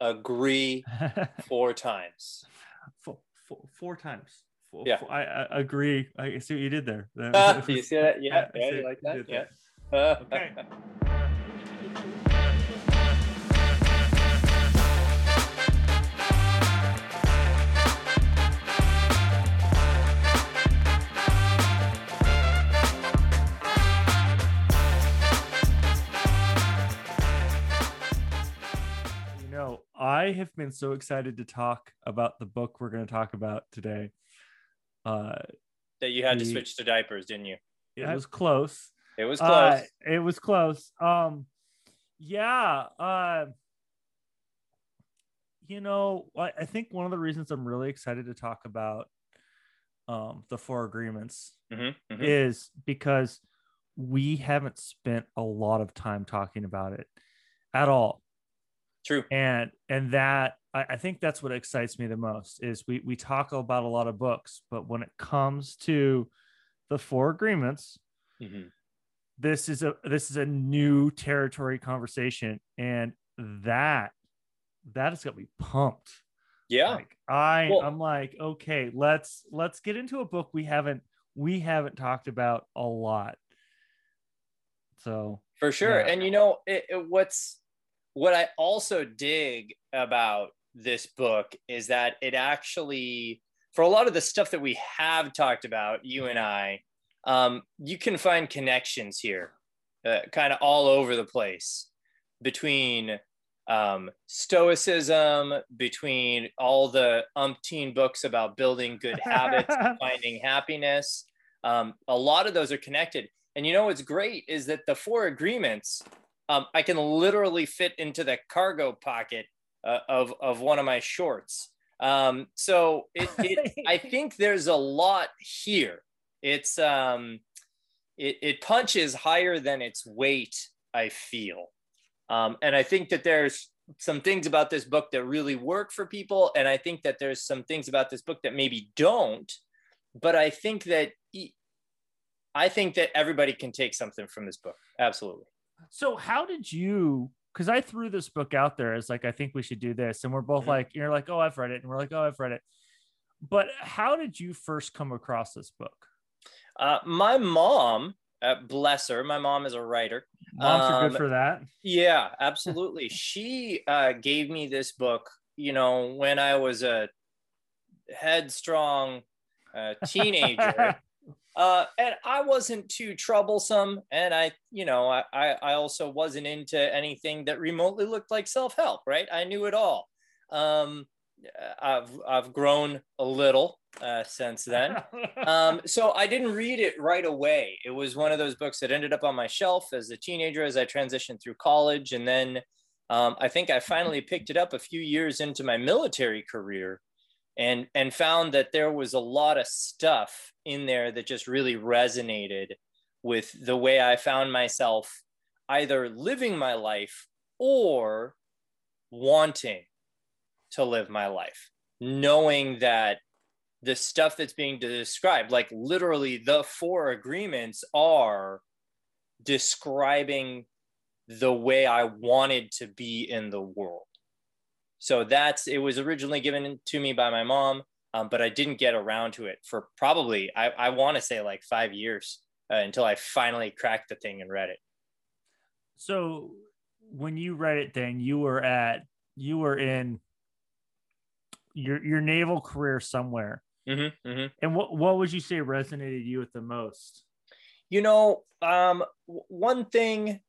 I agree four times. four, four, four times. Four, Yeah. I, I agree. I see what you did there. Do you see that? Yeah, yeah, you like that? Yeah. Uh, Okay. I have been so excited to talk about the book we're going to talk about today. Uh, that you had to switch to diapers, didn't you? it Yeah. was close. It was Uh, close. it was close. Um, yeah. Uh, you know, I, I think one of the reasons I'm really excited to talk about um, the four agreements Mhm, mhm. is because we haven't spent a lot of time talking about it at all True. and and that I, I think that's what excites me the most is we we talk about a lot of books but when it comes to the four agreements Mhm. this is a this is a new territory conversation and that that is gonna be pumped Yeah. like i i'm like okay let's let's get into a book we haven't we haven't talked about a lot so for sure Yeah. and you know it, it- what's what i also dig about this book is that it actually for a lot of the stuff that we have talked about you and i um, you can find connections here uh, kind of all over the place between um, stoicism between all the umpteen books about building good habits finding happiness. Um, a lot of those are connected. And you know what's great is that the four agreements um, I can literally fit into the cargo pocket uh, of of one of my shorts. Um, so it, it I think there's a lot here. It's um, it, it punches higher than its weight. I feel, um, and I think that there's some things about this book that really work for people, and I think that there's some things about this book that maybe don't. But I think that I think that everybody can take something from this book. Absolutely. So how did you? Because I threw this book out there as like I think we should do this, and we're both Mhm. like, you're like, oh, I've read it, and we're like, oh, I've read it. But how did you first come across this book? Uh, my mom, uh, bless her, my mom is a writer. Moms are Um, good for that. Yeah, absolutely. she uh, gave me this book, you know, when I was a headstrong uh, teenager. uh, and I wasn't too troublesome. And I, you know, I, I also wasn't into anything that remotely looked like self help, right? I knew it all. Um, I've, I've grown a little uh, since then. um, so I didn't read it right away. It was one of those books that ended up on my shelf as a teenager as I transitioned through college. And then um, I think I finally picked it up a few years into my military career and, and found that there was a lot of stuff in there that just really resonated with the way I found myself either living my life or wanting to live my life, knowing that the stuff that's being described, like literally the four agreements are describing the way I wanted to be in the world. So that's it was originally given to me by my mom, um, but I didn't get around to it for probably I, I want to say like five years uh, until I finally cracked the thing and read it. So when you read it, then you were at you were in your your naval career somewhere. Mm-hmm, mm-hmm. And what what would you say resonated you with the most? You know, um, one thing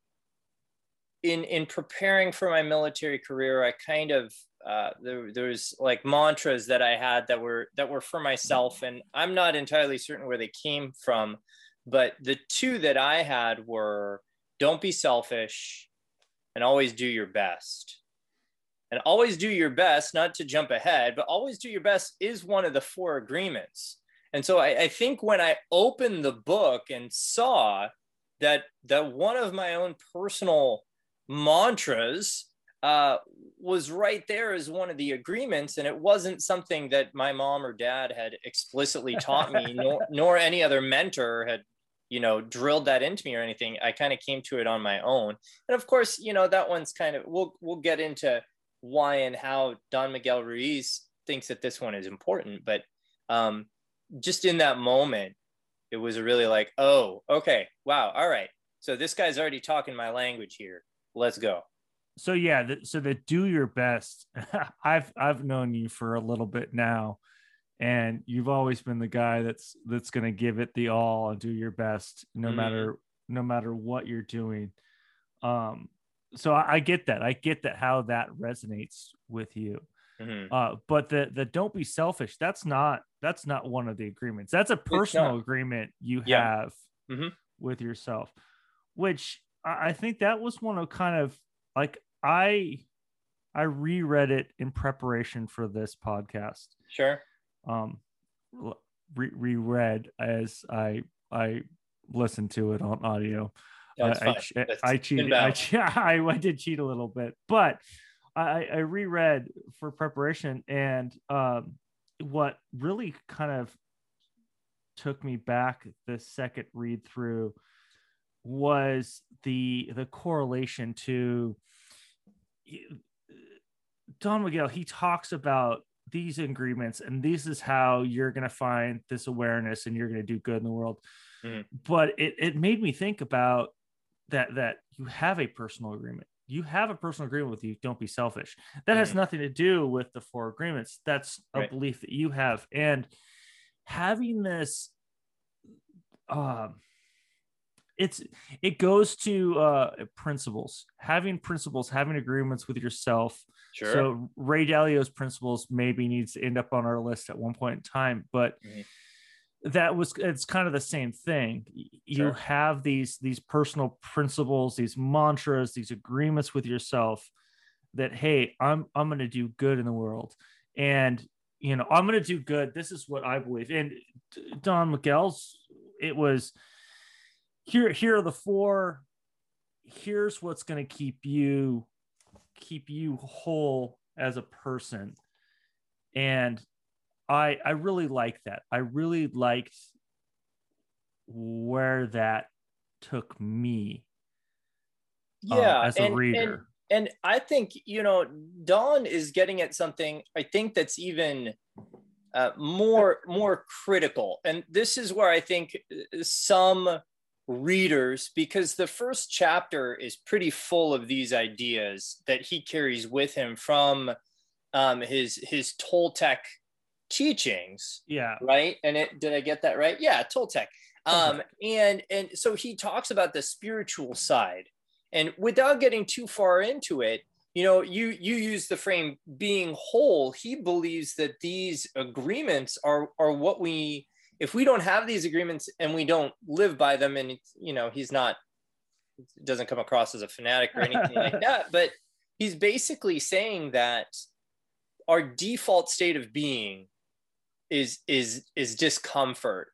in in preparing for my military career, I kind of uh, there there's like mantras that I had that were that were for myself, and I'm not entirely certain where they came from, but the two that I had were don't be selfish and always do your best. And always do your best, not to jump ahead, but always do your best is one of the four agreements. And so I, I think when I opened the book and saw that that one of my own personal mantras uh, was right there as one of the agreements, and it wasn't something that my mom or dad had explicitly taught me, nor nor any other mentor had you know drilled that into me or anything. I kind of came to it on my own, and of course, you know that one's kind of we'll we'll get into why and how Don Miguel Ruiz thinks that this one is important, but um, just in that moment, it was really like, oh, okay, wow, all right. So this guy's already talking my language here. Let's go. So yeah, the, so the do your best. I've I've known you for a little bit now, and you've always been the guy that's that's going to give it the all and do your best, no mm-hmm. matter no matter what you're doing. Um, so I, I, get that. I get that how that resonates with you. Mm-hmm. Uh, but the the don't be selfish. That's not that's not one of the agreements. That's a personal agreement you yeah. have mm-hmm. with yourself, which I think that was one of kind of like I I reread it in preparation for this podcast. Sure. Um, re- reread as I I listened to it on audio. I, I, I, cheated. I, I, I did cheat a little bit, but I, I reread for preparation, and um, what really kind of took me back the second read through was the the correlation to Don Miguel. He talks about these agreements, and this is how you're going to find this awareness, and you're going to do good in the world. Mm. But it it made me think about that that you have a personal agreement you have a personal agreement with you don't be selfish that has mm. nothing to do with the four agreements that's a right. belief that you have and having this um it's it goes to uh principles having principles having agreements with yourself. Sure. so ray dalio's principles maybe needs to end up on our list at one point in time but mm-hmm. that was it's kind of the same thing. You sure. have these these personal principles these mantras these agreements with yourself that hey i'm i'm going to do good in the world. And you know i'm going to do good. This is what i believe. And don miguel's it was here here are the four here's what's going to keep you keep you whole as a person and I I really like that. I really liked where that took me. Uh, yeah, as a and, reader. And, and I think you know Don is getting at something. I think that's even uh, more more critical, and this is where I think uh, some readers because the first chapter is pretty full of these ideas that he carries with him from um, his his Toltec teachings. Yeah. Right. And it did I get that right? Yeah, Toltec. Um, and and so he talks about the spiritual side. And without getting too far into it, you know, you you use the frame being whole. He believes that these agreements are are what we if we don't have these agreements and we don't live by them, and you know, he's not doesn't come across as a fanatic or anything like that, but he's basically saying that our default state of being is is is discomfort.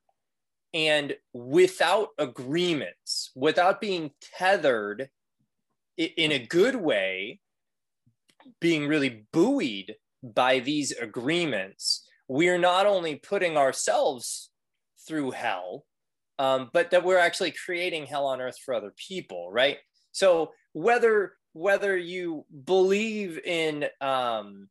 And without agreements without being tethered in a good way being really buoyed by these agreements we're not only putting ourselves through hell um, but that we're actually creating hell on earth for other people right so whether whether you believe in um,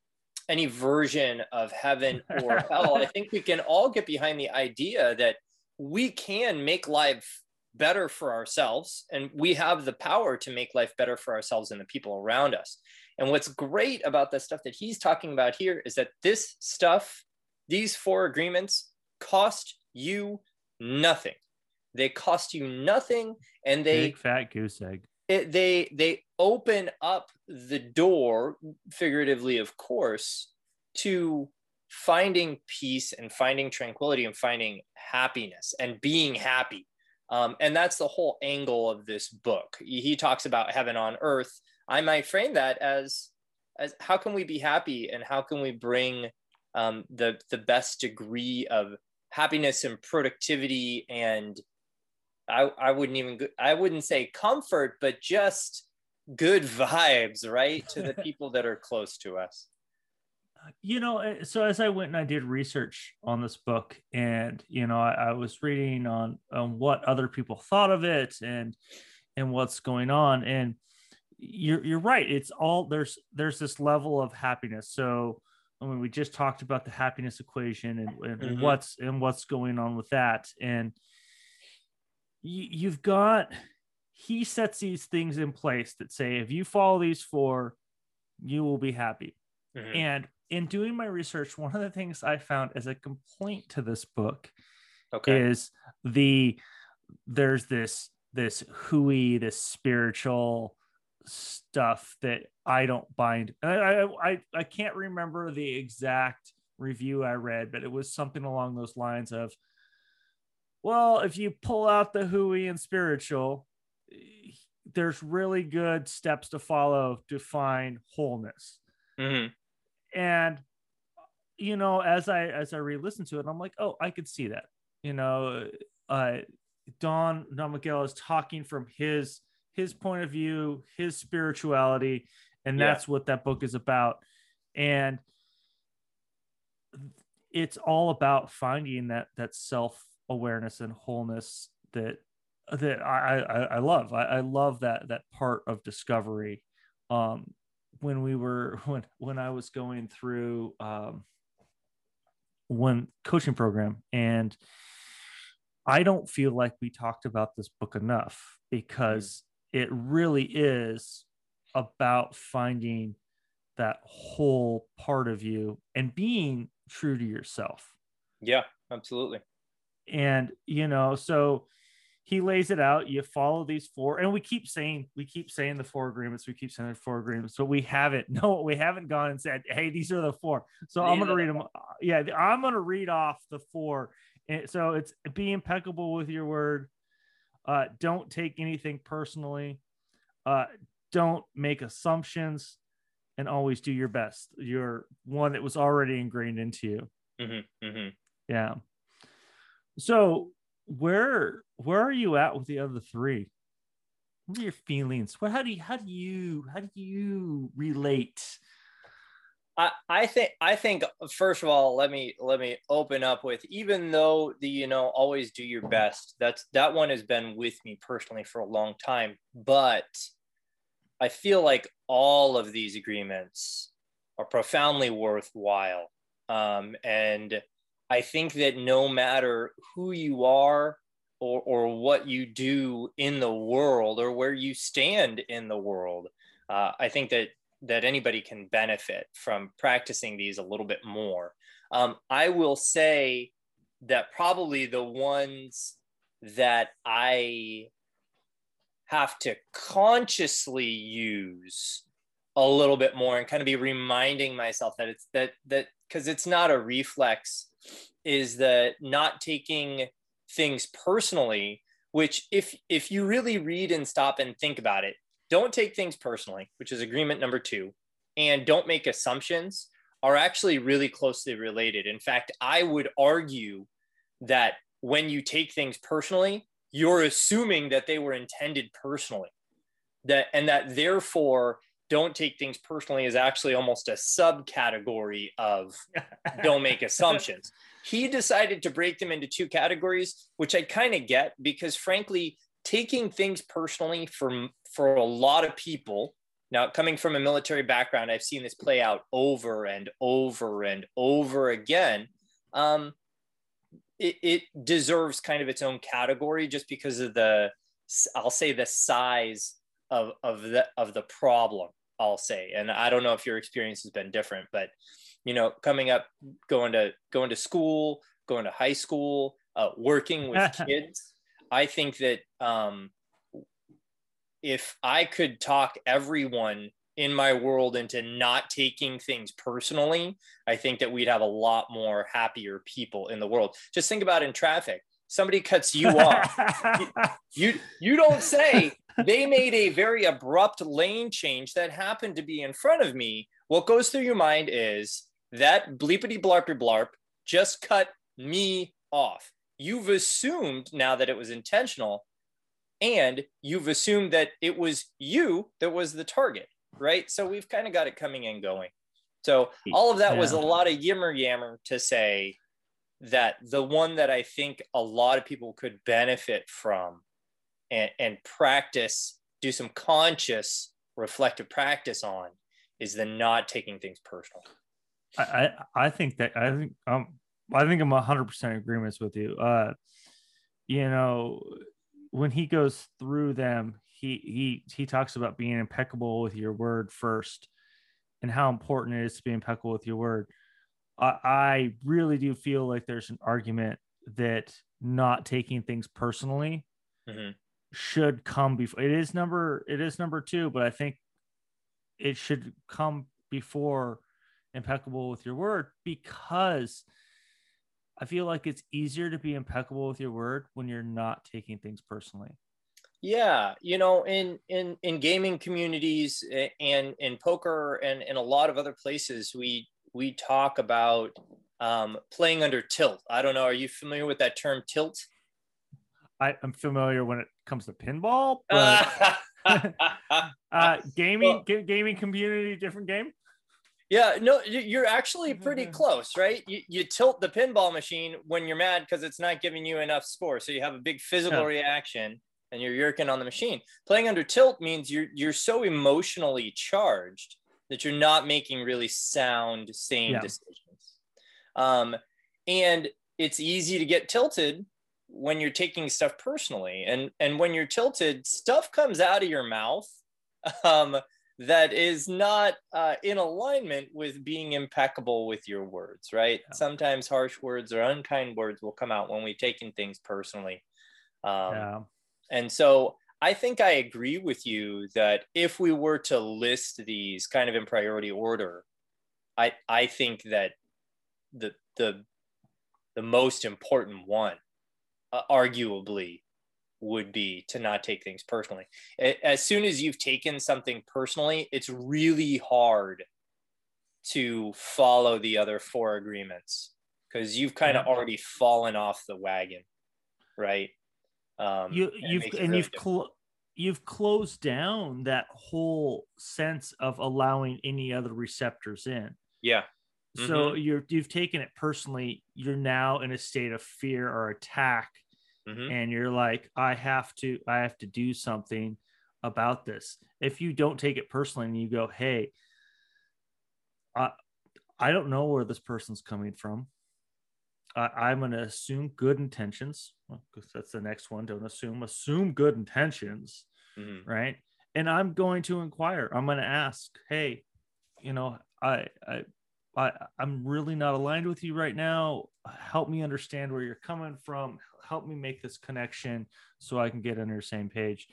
any version of heaven or hell. I think we can all get behind the idea that we can make life better for ourselves and we have the power to make life better for ourselves and the people around us. And what's great about the stuff that he's talking about here is that this stuff, these four agreements, cost you nothing. They cost you nothing and they big fat goose egg. It, they they open up the door figuratively of course to finding peace and finding tranquility and finding happiness and being happy. Um, and that's the whole angle of this book. He talks about heaven on earth. I might frame that as as how can we be happy and how can we bring um, the the best degree of happiness and productivity and I, I wouldn't even I wouldn't say comfort, but just good vibes, right, to the people that are close to us. You know, eh, so as I went and I did research on this book, and you know, I, I was reading on on what other people thought of it and and what's going on, and you're you're right. It's all there's there's this level of happiness. So I mean, we just talked about the happiness equation and, and mm-hmm. what's and what's going on with that. And you, you've got he sets these things in place that say if you follow these four, you will be happy. Mm-hmm. And in doing my research, one of the things I found as a complaint to this book okay. is the there's this this hooey, this spiritual stuff that I don't bind. I, I I can't remember the exact review I read, but it was something along those lines of, well, if you pull out the hooey and spiritual, there's really good steps to follow to find wholeness. Mm-hmm. And you know, as I as I re-listen to it, I'm like, oh, I could see that. You know, uh, Don Don Miguel is talking from his his point of view, his spirituality, and that's yeah. what that book is about. And it's all about finding that that self awareness and wholeness that that I I, I love. I, I, love that that part of discovery. Um, when we were when when I was going through um, one coaching program and I don't feel like we talked about this book enough because it really is about finding that whole part of you and being true to yourself. Yeah, absolutely. And, you know, so he lays it out. You follow these four, and we keep saying, we keep saying the four agreements, we keep saying the four agreements, but we haven't, no, we haven't gone and said, hey, these are the four. So I'm going to read them. Uh, yeah, I'm going to read off the four. And so it's be impeccable with your word, uh, don't take anything personally. Uh, don't make assumptions and always do your best. You're one that was already ingrained into you. Mm-hmm, mm-hmm. Yeah. So where where are you at with the other three? What are your feelings? What how do you how do you how do you relate I, I think I think first of all, let me let me open up with even though the you know always do your best. That's that one has been with me personally for a long time. But I feel like all of these agreements are profoundly worthwhile. Um, and I think that no matter who you are or, or what you do in the world or where you stand in the world, uh, I think that that anybody can benefit from practicing these a little bit more. Um, I will say that probably the ones that I have to consciously use a little bit more and kind of be reminding myself that it's that that because it's not a reflex is that not taking things personally which if if you really read and stop and think about it don't take things personally, which is agreement number two, and don't make assumptions are actually really closely related. In fact, I would argue that when you take things personally, you're assuming that they were intended personally. That and that therefore don't take things personally is actually almost a subcategory of don't make assumptions. He decided to break them into two categories, which I kind of get because frankly, taking things personally for for a lot of people. Now coming from a military background i've seen this play out over and over and over again. Um, it, it deserves kind of its own category just because of the i'll say the size of of the of the problem i'll say. And i don't know if your experience has been different but you know coming up going to going to school going to high school uh, working with kids I think that um, if I could talk everyone in my world into not taking things personally, I think that we'd have a lot more happier people in the world. Just think about in traffic. Somebody cuts you off. you, you you don't say they made a very abrupt lane change that happened to be in front of me. What goes through your mind is that bleepity blarpy blarp just cut me off you've assumed now that it was intentional and you've assumed that it was you that was the target right so we've kind of got it coming and going so all of that yeah. was a lot of yammer yammer to say that the one that i think a lot of people could benefit from and, and practice do some conscious reflective practice on is the not taking things personal. I, I, I think that I think um I think I'm hundred percent agreements with you. Uh you know, when he goes through them, he he he talks about being impeccable with your word first and how important it is to be impeccable with your word. I, I really do feel like there's an argument that not taking things personally mm-hmm. should come before it is number it is number two, but I think it should come before impeccable with your word because I feel like it's easier to be impeccable with your word when you're not taking things personally. Yeah, you know, in in in gaming communities and in poker and in a lot of other places, we we talk about um, playing under tilt. I don't know. Are you familiar with that term tilt? I, am familiar when it comes to pinball, but uh, gaming well, gaming community, different game. Yeah, no, you're actually pretty close, right? You, you tilt the pinball machine when you're mad because it's not giving you enough score. So you have a big physical yeah. reaction and you're yerking on the machine. Playing under tilt means you're you're so emotionally charged that you're not making really sound, sane yeah. decisions. Um, and it's easy to get tilted when you're taking stuff personally. And and when you're tilted, stuff comes out of your mouth um, that is not uh, in alignment with being impeccable with your words, right? Yeah. Sometimes harsh words or unkind words will come out when we've taken things personally. Um, yeah. And so I think I agree with you that if we were to list these kind of in priority order, I I think that the the the most important one, uh, arguably, would be to not take things personally. As soon as you've taken something personally, it's really hard to follow the other four agreements because you've kind of already fallen off the wagon, right? Um, you you've and, really you've cl- you've closed down that whole sense of allowing any other receptors in. Yeah. Mm-hmm. So you're you've taken it personally. You're now in a state of fear or attack, mm-hmm. and you're like, I have to I have to do something about this. If you don't take it personally and you go, hey, I I don't know where this person's coming from. I, am going to assume good intentions because well, that's the next one. Don't assume, assume good intentions, mm-hmm. right? And I'm going to inquire. I'm going to ask, hey, you know, I, I, I, I'm really not aligned with you right now. Help me understand where you're coming from. Help me make this connection so I can get on your same page,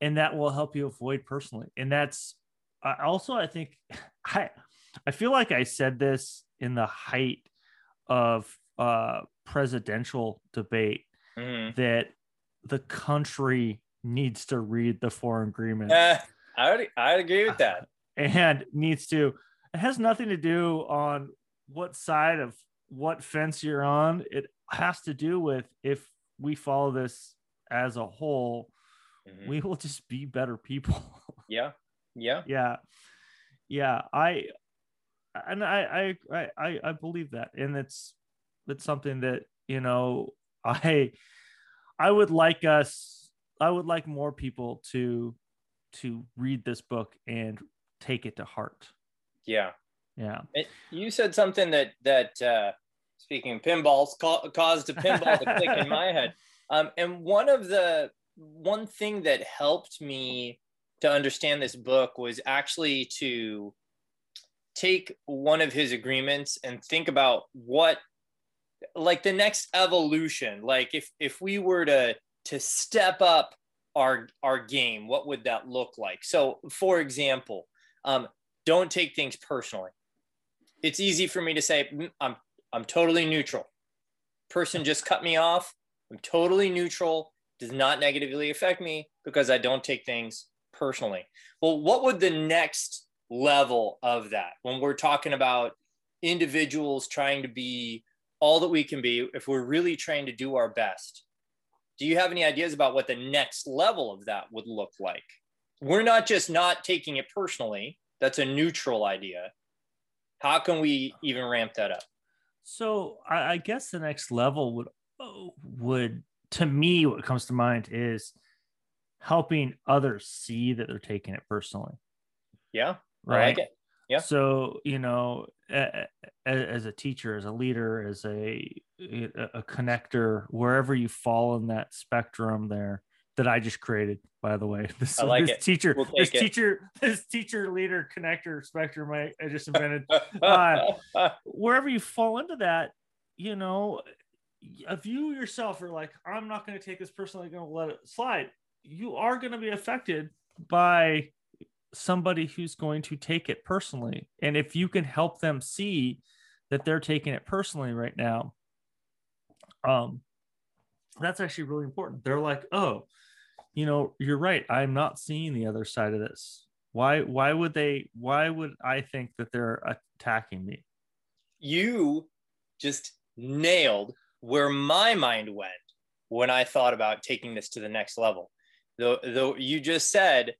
and that will help you avoid personally. And that's I also I think I I feel like I said this in the height of uh, presidential debate mm-hmm. that the country needs to read the foreign agreement. Uh, I would, I agree with that. And needs to, it has nothing to do on what side of what fence you're on. It has to do with if we follow this as a whole, mm-hmm. we will just be better people. Yeah. Yeah. yeah. Yeah. I, and I, I, I, I believe that. And it's, it's something that you know i i would like us i would like more people to to read this book and take it to heart yeah. Yeah. It, you said something that that uh speaking of pinballs ca- caused a pinball to click in my head. Um and one of the one thing that helped me to understand this book was actually to take one of his agreements and think about what like the next evolution. Like if if we were to to step up our our game what would that look like? So for example um, don't take things personally. It's easy for me to say mm, i'm i'm totally neutral. Person just cut me off. I'm totally neutral. Does not negatively affect me because i don't take things personally. Well what would the next level of that? When we're talking about individuals trying to be all that we can be if we're really trying to do our best. Do you have any ideas about what the next level of that would look like? We're not just not taking it personally, that's a neutral idea. How can we even ramp that up? So I, I guess the next level would would to me what comes to mind is helping others see that they're taking it personally. Yeah. Right. Like yeah. So, you know, as a teacher, as a leader, as a a connector, wherever you fall in that spectrum there, that I just created, by the way. This, I like this it. teacher, We'll this it. teacher, this teacher leader connector spectrum I, I just invented. Uh, wherever you fall into that, you know, if you yourself are like, I'm not going to take this personally, going to let it slide, you are going to be affected by somebody who's going to take it personally. And if you can help them see that they're taking it personally right now, um, that's actually really important. They're like, oh, you know, you're right. I'm not seeing the other side of this. Why, why would they, why would I think that they're attacking me? you just nailed where my mind went when I thought about taking this to the next level. Though, though you just said,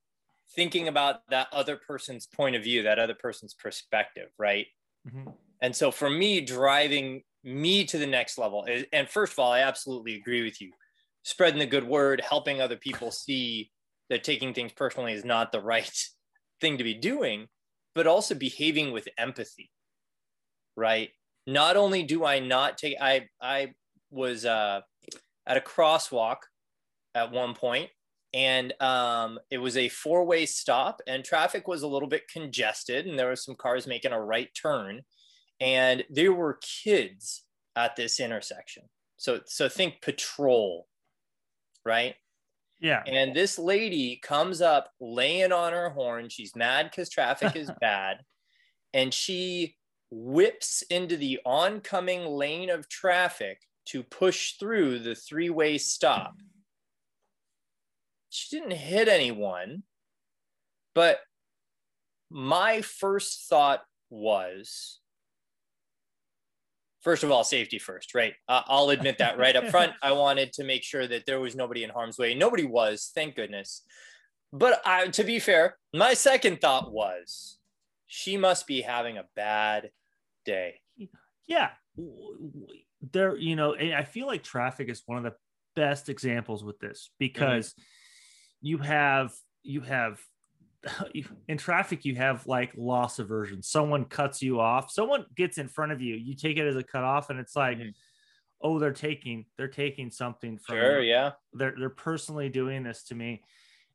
thinking about that other person's point of view, that other person's perspective, right? Mm-hmm. And so for me, driving me to the next level, is, and first of all, I absolutely agree with you. Spreading the good word, helping other people see that taking things personally is not the right thing to be doing, but also behaving with empathy, right? Not only do I not take, I I was uh, at a crosswalk at one point, and um, it was a four-way stop, and traffic was a little bit congested, and there were some cars making a right turn, and there were kids at this intersection. So so think patrol, right? Yeah. And this lady comes up laying on her horn. She's mad because traffic is bad. And she whips into the oncoming lane of traffic to push through the three way stop. She didn't hit anyone, but my first thought was first of all, safety first, right? Uh, I'll admit that right up front. I wanted to make sure that there was nobody in harm's way. Nobody was, thank goodness. But I, to be fair, my second thought was she must be having a bad day. Yeah. There, you know, I feel like traffic is one of the best examples with this because mm-hmm. you have, you have, in traffic, you have like loss aversion. Someone cuts you off, someone gets in front of you, you take it as a cut off, and it's like, mm-hmm. oh, they're taking, they're taking something from sure, me. yeah. They're they're personally doing this to me.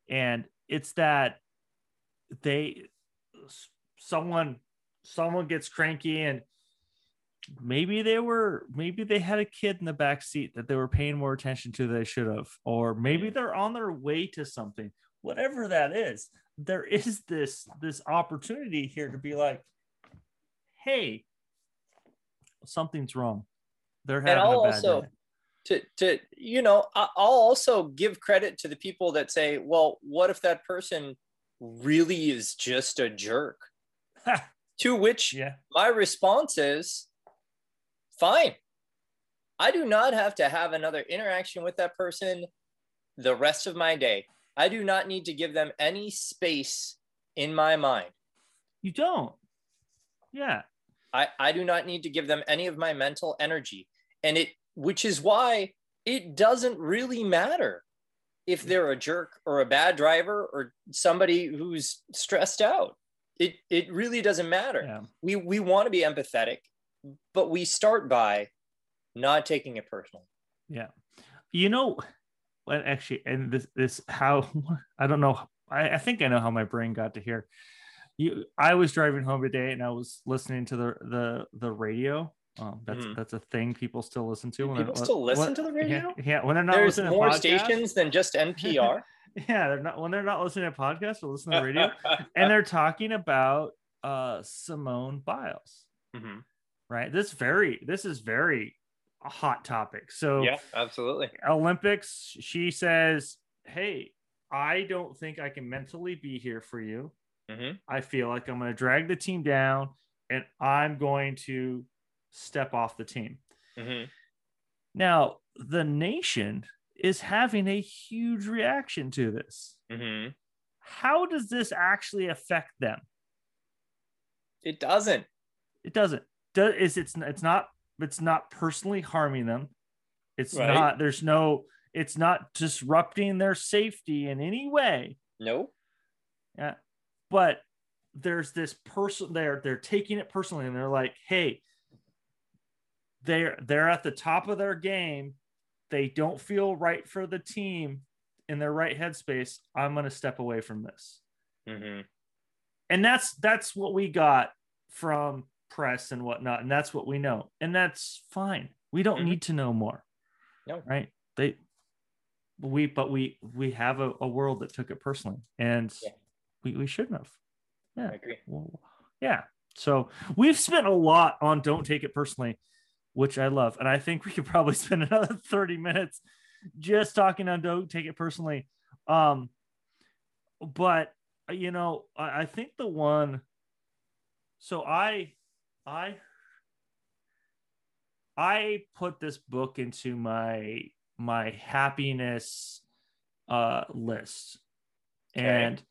And it's that they someone someone gets cranky and maybe they were maybe they had a kid in the back seat that they were paying more attention to than they should have or maybe they're on their way to something whatever that is there is this this opportunity here to be like hey something's wrong. They're having and I'll a bad also, day. to to you know i'll also give credit to the people that say well what if that person really is just a jerk? To which yeah. my response is fine. I do not have to have another interaction with that person the rest of my day i do not need to give them any space in my mind you don't yeah i i do not need to give them any of my mental energy and it which is why it doesn't really matter if they're a jerk or a bad driver or somebody who's stressed out. It it really doesn't matter. Yeah. We we want to be empathetic, but we start by not taking it personal. Yeah. You know, well, actually, and this this how I don't know. I, I think I know how my brain got to here. You, I was driving home today and I was listening to the the the radio um, that's Mhm. that's a thing people still listen to. When people still listen when- to the radio? Yeah, yeah, when they're not There's listening to podcasts, more stations than just NPR. Yeah, they're not when they're not listening to podcasts or listening to the radio, and they're talking about uh Simone Biles, Mhm. right? This very this is very a hot topic. So Yeah, absolutely. Olympics, she says, "Hey, I don't think I can mentally be here for you. hmm I feel like I'm going to drag the team down, and I'm going to step off the team." hmm Now, the nation is having a huge reaction to this. hmm How does this actually affect them? It doesn't. It doesn't. Does is it's it's not it's not personally harming them. It's Right. not. There's no. it's not disrupting their safety in any way. No. Yeah. But there's this person there, they're taking it personally and they're like, hey, they're they're at the top of their game. They don't feel right for the team in their right headspace. I'm gonna step away from this. Mm-hmm. And that's that's what we got from press and whatnot, and that's what we know, and that's fine. We don't mm-hmm. need to know more. No, right? They we but we we have a, a world that took it personally, and yeah. we, we shouldn't have. Yeah, I agree. Well, yeah. So we've spent a lot on don't take it personally, which I love, and I think we could probably spend another thirty minutes just talking on don't take it personally. Um, but you know, I, I think the one. So I, I, I put this book into my my happiness uh list, okay. and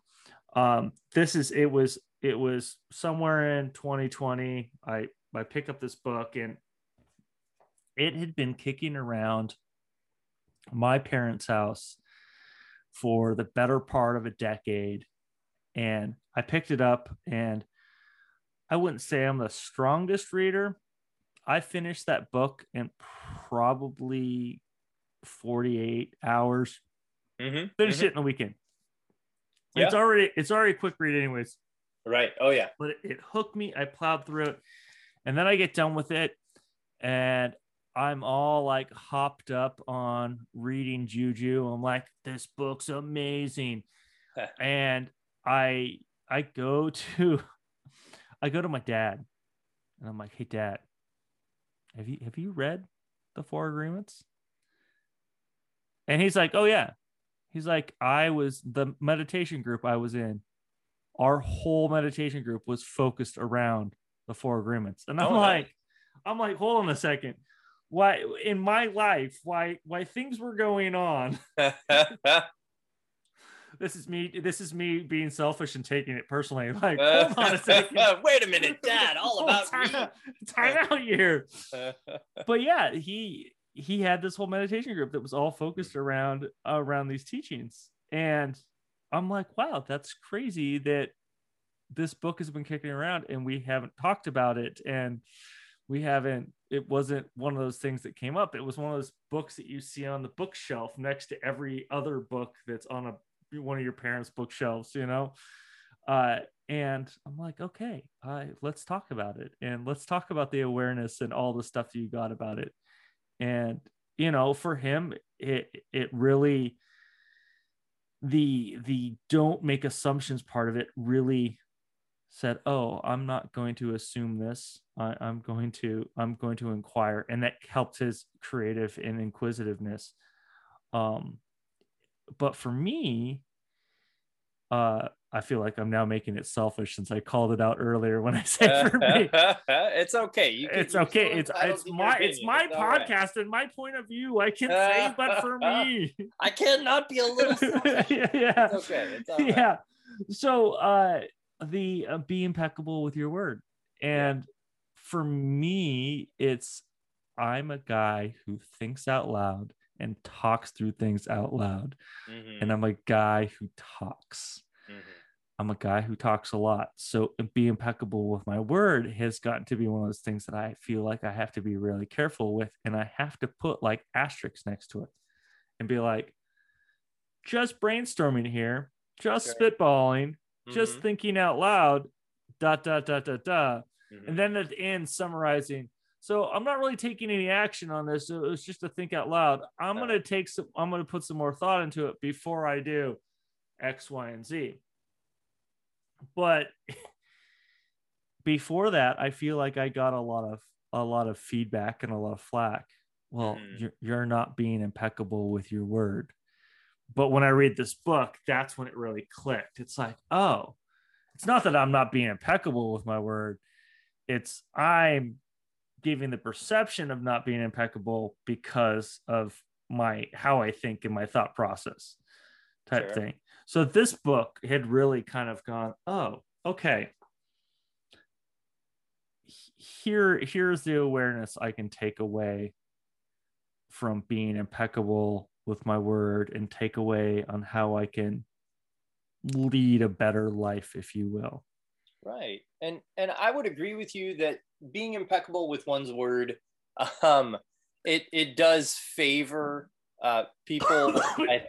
um, this is it was it was somewhere in 2020. I I picked up this book and it had been kicking around my parents' house for the better part of a decade. And I picked it up, and I wouldn't say I'm the strongest reader. I finished that book in probably 48 hours. Mm-hmm. Finished mm-hmm. it in a weekend. Yeah. It's already it's already a quick read, anyways. Right. Oh yeah. But it, it hooked me. I plowed through it, and then I get done with it, and I'm all like hopped up on reading Juju. I'm like, this book's amazing. and I I go to I go to my dad and I'm like, hey dad, have you have you read the four agreements? And he's like, Oh yeah. He's like, I was the meditation group I was in, our whole meditation group was focused around the four agreements. And I'm oh, like, nice. I'm like, hold on a second why in my life why why things were going on this is me this is me being selfish and taking it personally like uh, hold on a second. Wait a minute dad all about time, me. Time out here. But yeah he he had this whole meditation group that was all focused mm-hmm. around around these teachings. And i'm like wow that's crazy that this book has been kicking around and we haven't talked about it. And we haven't it wasn't one of those things that came up. It was one of those books that you see on the bookshelf next to every other book that's on a one of your parents bookshelves you know uh, and i'm like okay I, let's talk about it and let's talk about the awareness and all the stuff you got about it and you know for him it it really the the don't make assumptions part of it really said, "Oh, I'm not going to assume this. I, am going to I'm going to inquire," and that helped his creative and inquisitiveness. Um, but for me, uh, I feel like I'm now making it selfish since I called it out earlier when I said for me. it's okay. Can, it's okay. It's it's my it's my it's podcast right. and my point of view. I can say, but for me, I cannot be a little. yeah, yeah. It's okay. It's yeah. So, uh, the uh, be impeccable with your word and yeah. for me it's i'm a guy who thinks out loud and talks through things out loud mm-hmm. and i'm a guy who talks mm-hmm. i'm a guy who talks a lot so be impeccable with my word has gotten to be one of those things that i feel like i have to be really careful with and i have to put like asterisks next to it and be like just brainstorming here just okay. spitballing just mm-hmm. thinking out loud, dot, dot, dot, dot, dot. Mm-hmm. And then at the end, summarizing. So I'm not really taking any action on this. It was just to think out loud. I'm going to take some, I'm going to put some more thought into it before I do X, Y, and Z. But before that, I feel like I got a lot of, a lot of feedback and a lot of flack. Well, mm-hmm. you're, you're not being impeccable with your word. But when I read this book, that's when it really clicked. It's like, oh, it's not that I'm not being impeccable with my word. It's I'm giving the perception of not being impeccable because of my how I think and my thought process type sure. thing. So this book had really kind of gone, oh, okay. Here, here's the awareness I can take away from being impeccable with my word and take away on how I can lead a better life, if you will. Right. And and I would agree with you that being impeccable with one's word, um, it it does favor uh people. I,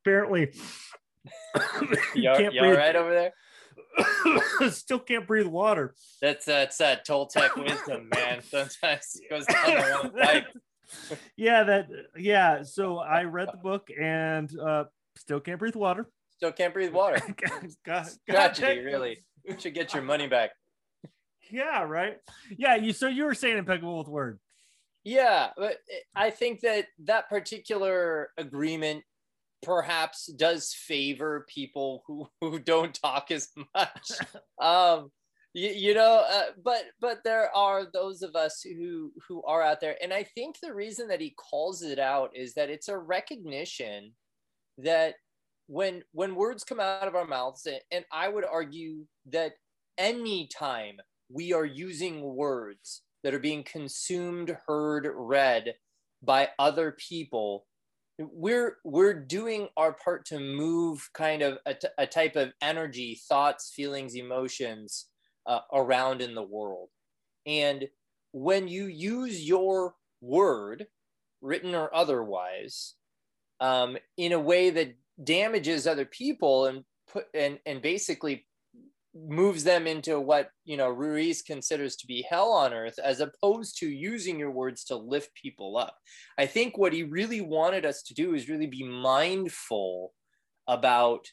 Apparently, you, are, you all right over there? Still can't breathe water. That's that's that Toltec wisdom, man. Sometimes it goes down the wrong pipe. yeah, that yeah. So I read the book and uh still can't breathe water. Still can't breathe water. God, Tragedy, really. You should get your money back. Yeah, right. Yeah, you so you were saying impeccable with word. Yeah, but I think that that particular agreement perhaps does favor people who, who don't talk as much. um, you, you know, uh, but but there are those of us who who are out there, and I think the reason that he calls it out is that it's a recognition that when when words come out of our mouths, and I would argue that any time we are using words that are being consumed, heard, read by other people we're we're doing our part to move kind of a, t- a type of energy thoughts feelings emotions uh, around in the world. And when you use your word written or otherwise um, in a way that damages other people and put and and basically moves them into what you know Ruiz considers to be hell on earth, as opposed to using your words to lift people up. I think what he really wanted us to do is really be mindful about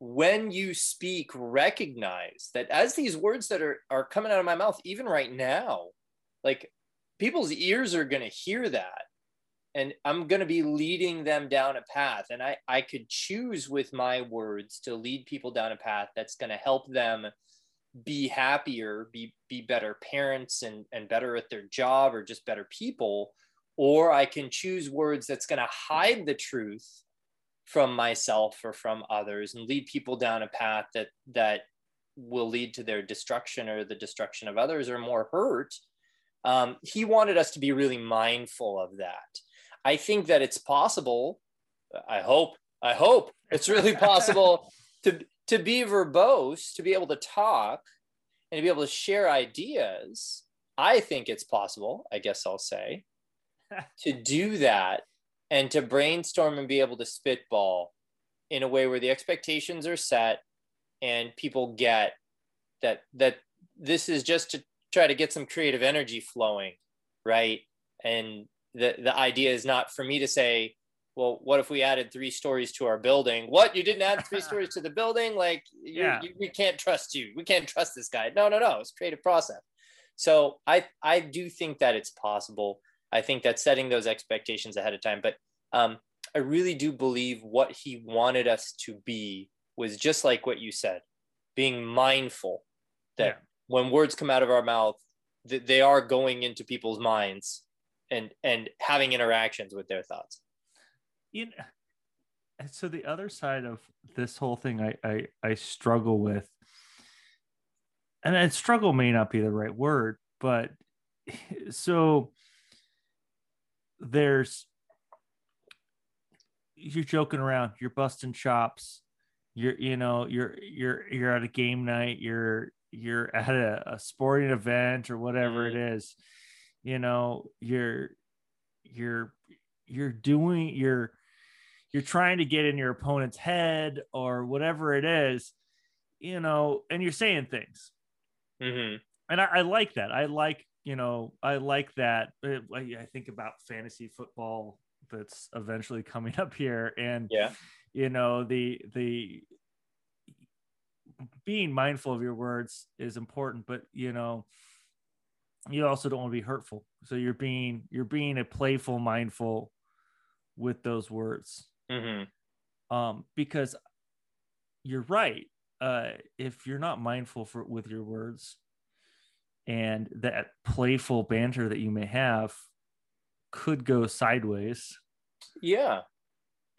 when you speak, recognize that as these words that are, are coming out of my mouth, even right now, like people's ears are going to hear that and i'm going to be leading them down a path and i i could choose with my words to lead people down a path that's going to help them be happier be be better parents and and better at their job or just better people or i can choose words that's going to hide the truth from myself or from others and lead people down a path that that will lead to their destruction or the destruction of others or more hurt. Um, he wanted us to be really mindful of that I think that it's possible. I hope. I hope it's really possible to to be verbose, to be able to talk, and to be able to share ideas. I think it's possible. I guess I'll say to do that and to brainstorm and be able to spitball in a way where the expectations are set and people get that that this is just to try to get some creative energy flowing right and the the idea is not for me to say well what if we added three stories to our building? What? You didn't add three stories to the building? Like yeah. You, we can't trust you. We can't trust this guy. No no no. It's creative process. So i i do think that it's possible. I think that setting those expectations ahead of time. But um i really do believe what he wanted us to be was just like what you said being mindful that yeah. when words come out of our mouth that they are going into people's minds and and having interactions with their thoughts you know so the other side of this whole thing i i, I struggle with and, and struggle may not be the right word but so there's you're joking around you're busting chops you're you know you're you're you're at a game night you're you're at a, a sporting event or whatever it mm-hmm. is you know you're you're you're doing you're you're trying to get in your opponent's head or whatever it is you know and you're saying things. Mm-hmm. and I, I, like that. I like you know i like that. I think about fantasy football that's eventually coming up here and yeah. you know the the being mindful of your words is important but you know you also don't want to be hurtful. So you're being you're being a playful mindful with those words. Mm-hmm. um because you're right. Uh if you're not mindful for with your words and that playful banter that you may have could go sideways. Yeah.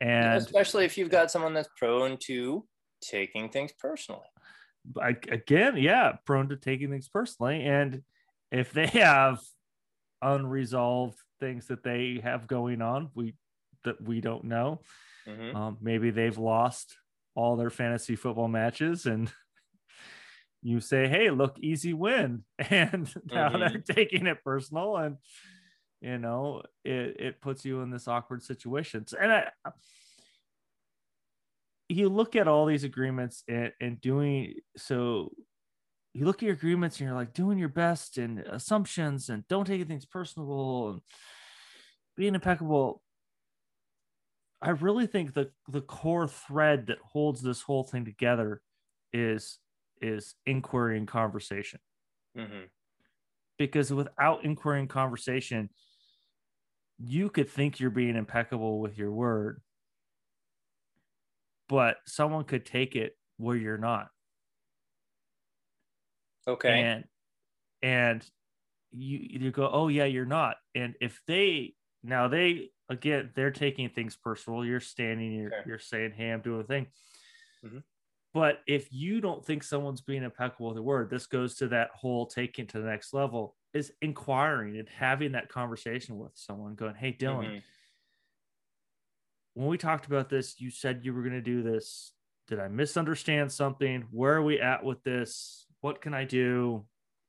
And especially if you've got someone that's prone to taking things personally. I, again yeah prone to taking things personally. And if they have unresolved things that they have going on we that we don't know. Mhm. um, maybe they've lost all their fantasy football matches and you say hey look easy win. And now they're taking it personal and you know it, it puts you in this awkward situation. And I, you look at all these agreements and, and doing so you look at your agreements and you're like doing your best and assumptions and don't take things personal and being impeccable. I really think the the core thread that holds this whole thing together is is inquiry and conversation. Mhm. because without inquiry and conversation you could think you're being impeccable with your word but someone could take it where you're not Okay. and and you you go oh yeah you're not and if they now they again they're taking things personal you're standing you're, Sure. you're saying hey i'm doing a thing Mhm. but if you don't think someone's being impeccable with the word this goes to that whole taking to the next level is inquiring and having that conversation with someone going hey dylan Mhm. when we talked about this, you said you were going to do this. Did I misunderstand something? Where are we at with this? What can I do?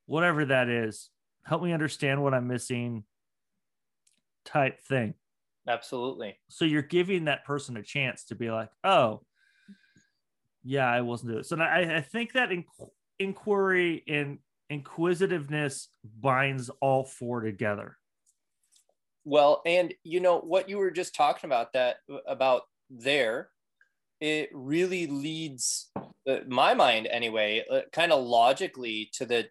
Whatever that is, help me understand what I'm missing, type thing. Absolutely. So you're giving that person a chance to be like, oh, yeah, I wasn't doing it. So I, I think that inqu- inquiry and inquisitiveness binds all four together. Well, and you know what you were just talking about that about there, it really leads uh, my mind anyway, uh, kind of logically to the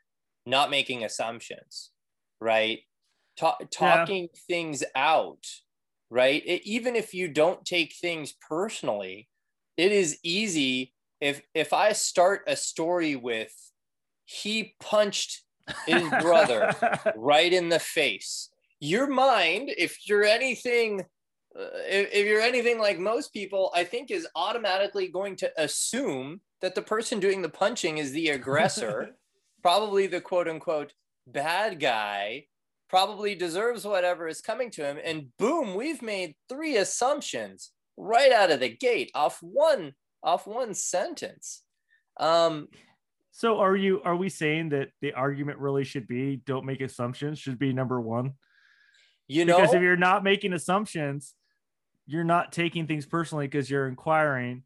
not making assumptions, right? Ta- talking things out, right? It, even if you don't take things personally, it is easy if if I start a story with he punched his brother right in the face. Your mind, if you're anything, if, if you're anything like most people, I think is automatically going to assume that the person doing the punching is the aggressor, probably the quote unquote bad guy, probably deserves whatever is coming to him. And boom, we've made three assumptions right out of the gate off one off one sentence. Um, So are you are we saying that the argument really should be don't make assumptions should be number one? you know, Because if you're not making assumptions, you're not taking things personally because you're inquiring.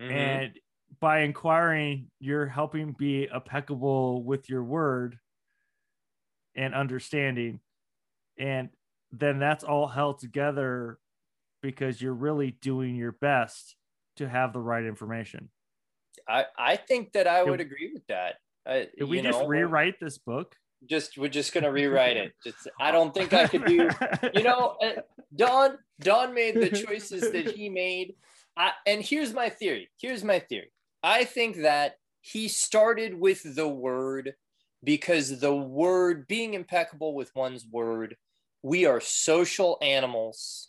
Mhm. And by inquiring, you're helping be impeccable with your word and understanding. And then that's all held together because you're really doing your best to have the right information. I, I think that I would agree with that. Uh, Did we you just know, rewrite this book? Just we're just gonna rewrite it. Just I don't think I could do. You know, uh, Don Don made the choices that he made. I, and here's my theory. Here's my theory. I think that he started with the word because the word being impeccable with one's word. We are social animals.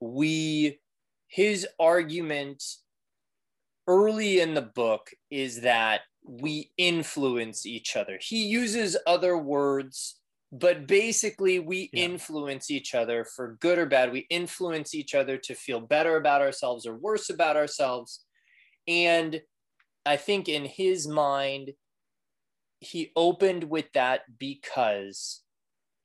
We his argument early in the book is that we influence each other. He uses other words, but basically we Yeah. influence each other for good or bad. We influence each other to feel better about ourselves or worse about ourselves. And I think in his mind, he opened with that because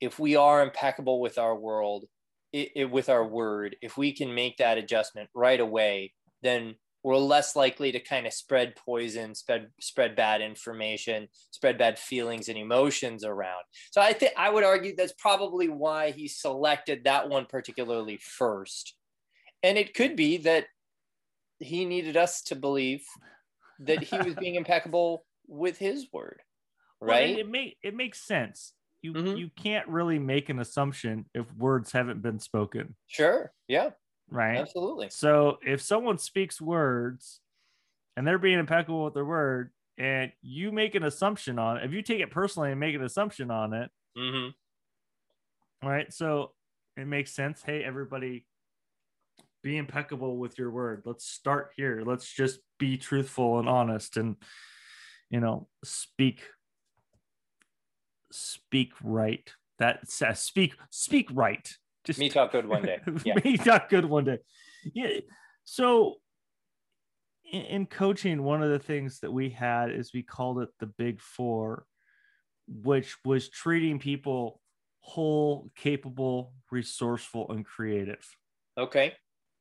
if we are impeccable with our world, it, it- with our word, if we can make that adjustment right away, then we're less likely to kind of spread poison, spread spread bad information, spread bad feelings and emotions around. So I think I would argue that's probably why he selected that one particularly first. And it could be that he needed us to believe that he was being impeccable with his word. Well, Right? it, it make it makes sense. You Mhm. you can't really make an assumption if words haven't been spoken, sure. Yeah, right? absolutely. So if someone speaks words and they're being impeccable with their word, and you make an assumption on it, if you take it personally and make an assumption on it, hmm right? So it makes sense. Hey, everybody, be impeccable with your word. Let's start here. Let's just be truthful and honest and, you know, speak, speak right. that says speak speak right. Just me talk good one day. Yeah. me talk good one day. Yeah. So in, in coaching, one of the things that we had is we called it the big four, which was treating people whole, capable, resourceful, and creative. Okay.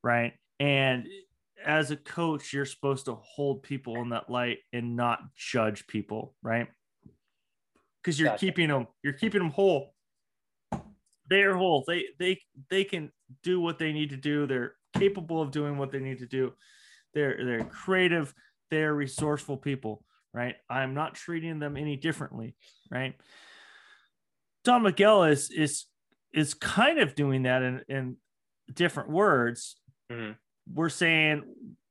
Right. And as a coach, you're supposed to hold people in that light and not judge people, right? Because you're gotcha. keeping them, you're keeping them whole. They're whole. They they they can do what they need to do. They're capable of doing what they need to do. They're they're creative. They're resourceful people, right? I'm not treating them any differently, right? Don Miguel is is is kind of doing that in in different words. Mm-hmm. We're saying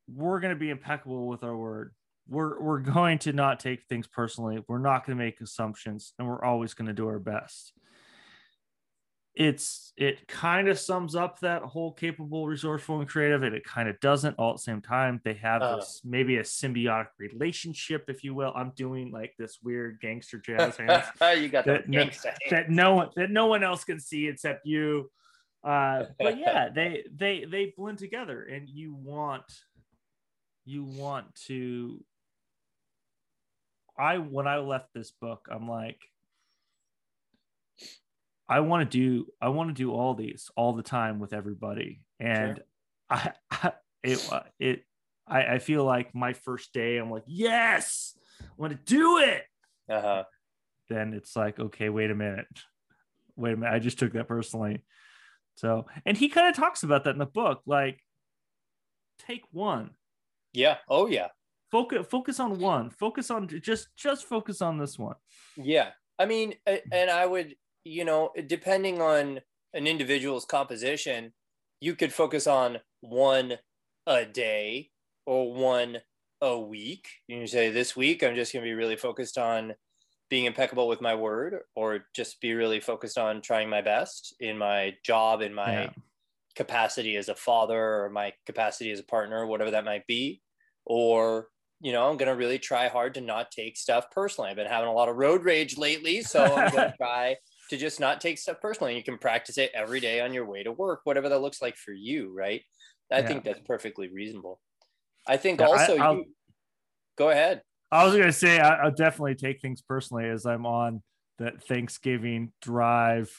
we're going to be impeccable with our word. We're we're going to not take things personally. We're not going to make assumptions, and we're always going to do our best it's it kind of sums up that whole capable resourceful and creative and it kind of doesn't all at the same time. They have uh, this maybe a symbiotic relationship if you will. I'm doing like this weird gangster jazz hands you got that, no, that no one that no one else can see except you. Uh but yeah they they they blend together and you want you want to i when i left this book i'm like I want to do I want to do all these all the time with everybody, and sure. I, I, it uh, it I, I feel like my first day I'm like yes I want to do it. Uh-huh. Then it's like okay wait a minute, wait a minute I just took that personally. So and he kind of talks about that in the book like take one. Yeah. Oh yeah. Focus focus on one. Focus on just just focus on this one. Yeah. I mean, and I would you know, depending on an individual's composition, you could focus on one a day or one a week. You can say, this week, I'm just going to be really focused on being impeccable with my word, or just be really focused on trying my best in my job, in my yeah. capacity as a father, or my capacity as a partner, whatever that might be. Or, you know, I'm going to really try hard to not take stuff personally. I've been having a lot of road rage lately. So I'm going to try to just not take stuff personally. And you can practice it every day on your way to work, whatever that looks like for you, right? I yeah. think that's perfectly reasonable. I think yeah, also I, you go ahead. I was gonna say I, will definitely take things personally as I'm on that Thanksgiving drive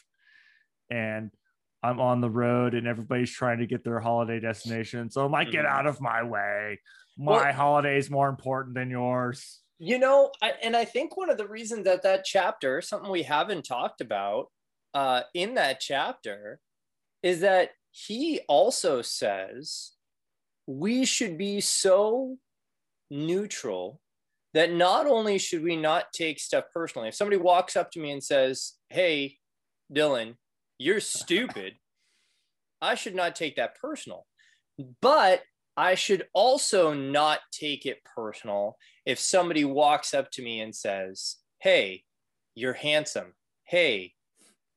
and I'm on the road and everybody's trying to get their holiday destination. So I'm like, get mm-hmm. out of my way. My well, holiday is more important than yours. You know, I, and I think one of the reasons that that chapter, something we haven't talked about uh, in that chapter, is that he also says we should be so neutral that not only should we not take stuff personally, if somebody walks up to me and says, Hey, Dylan, you're stupid, I should not take that personal. But I should also not take it personal if somebody walks up to me and says, Hey, you're handsome. Hey,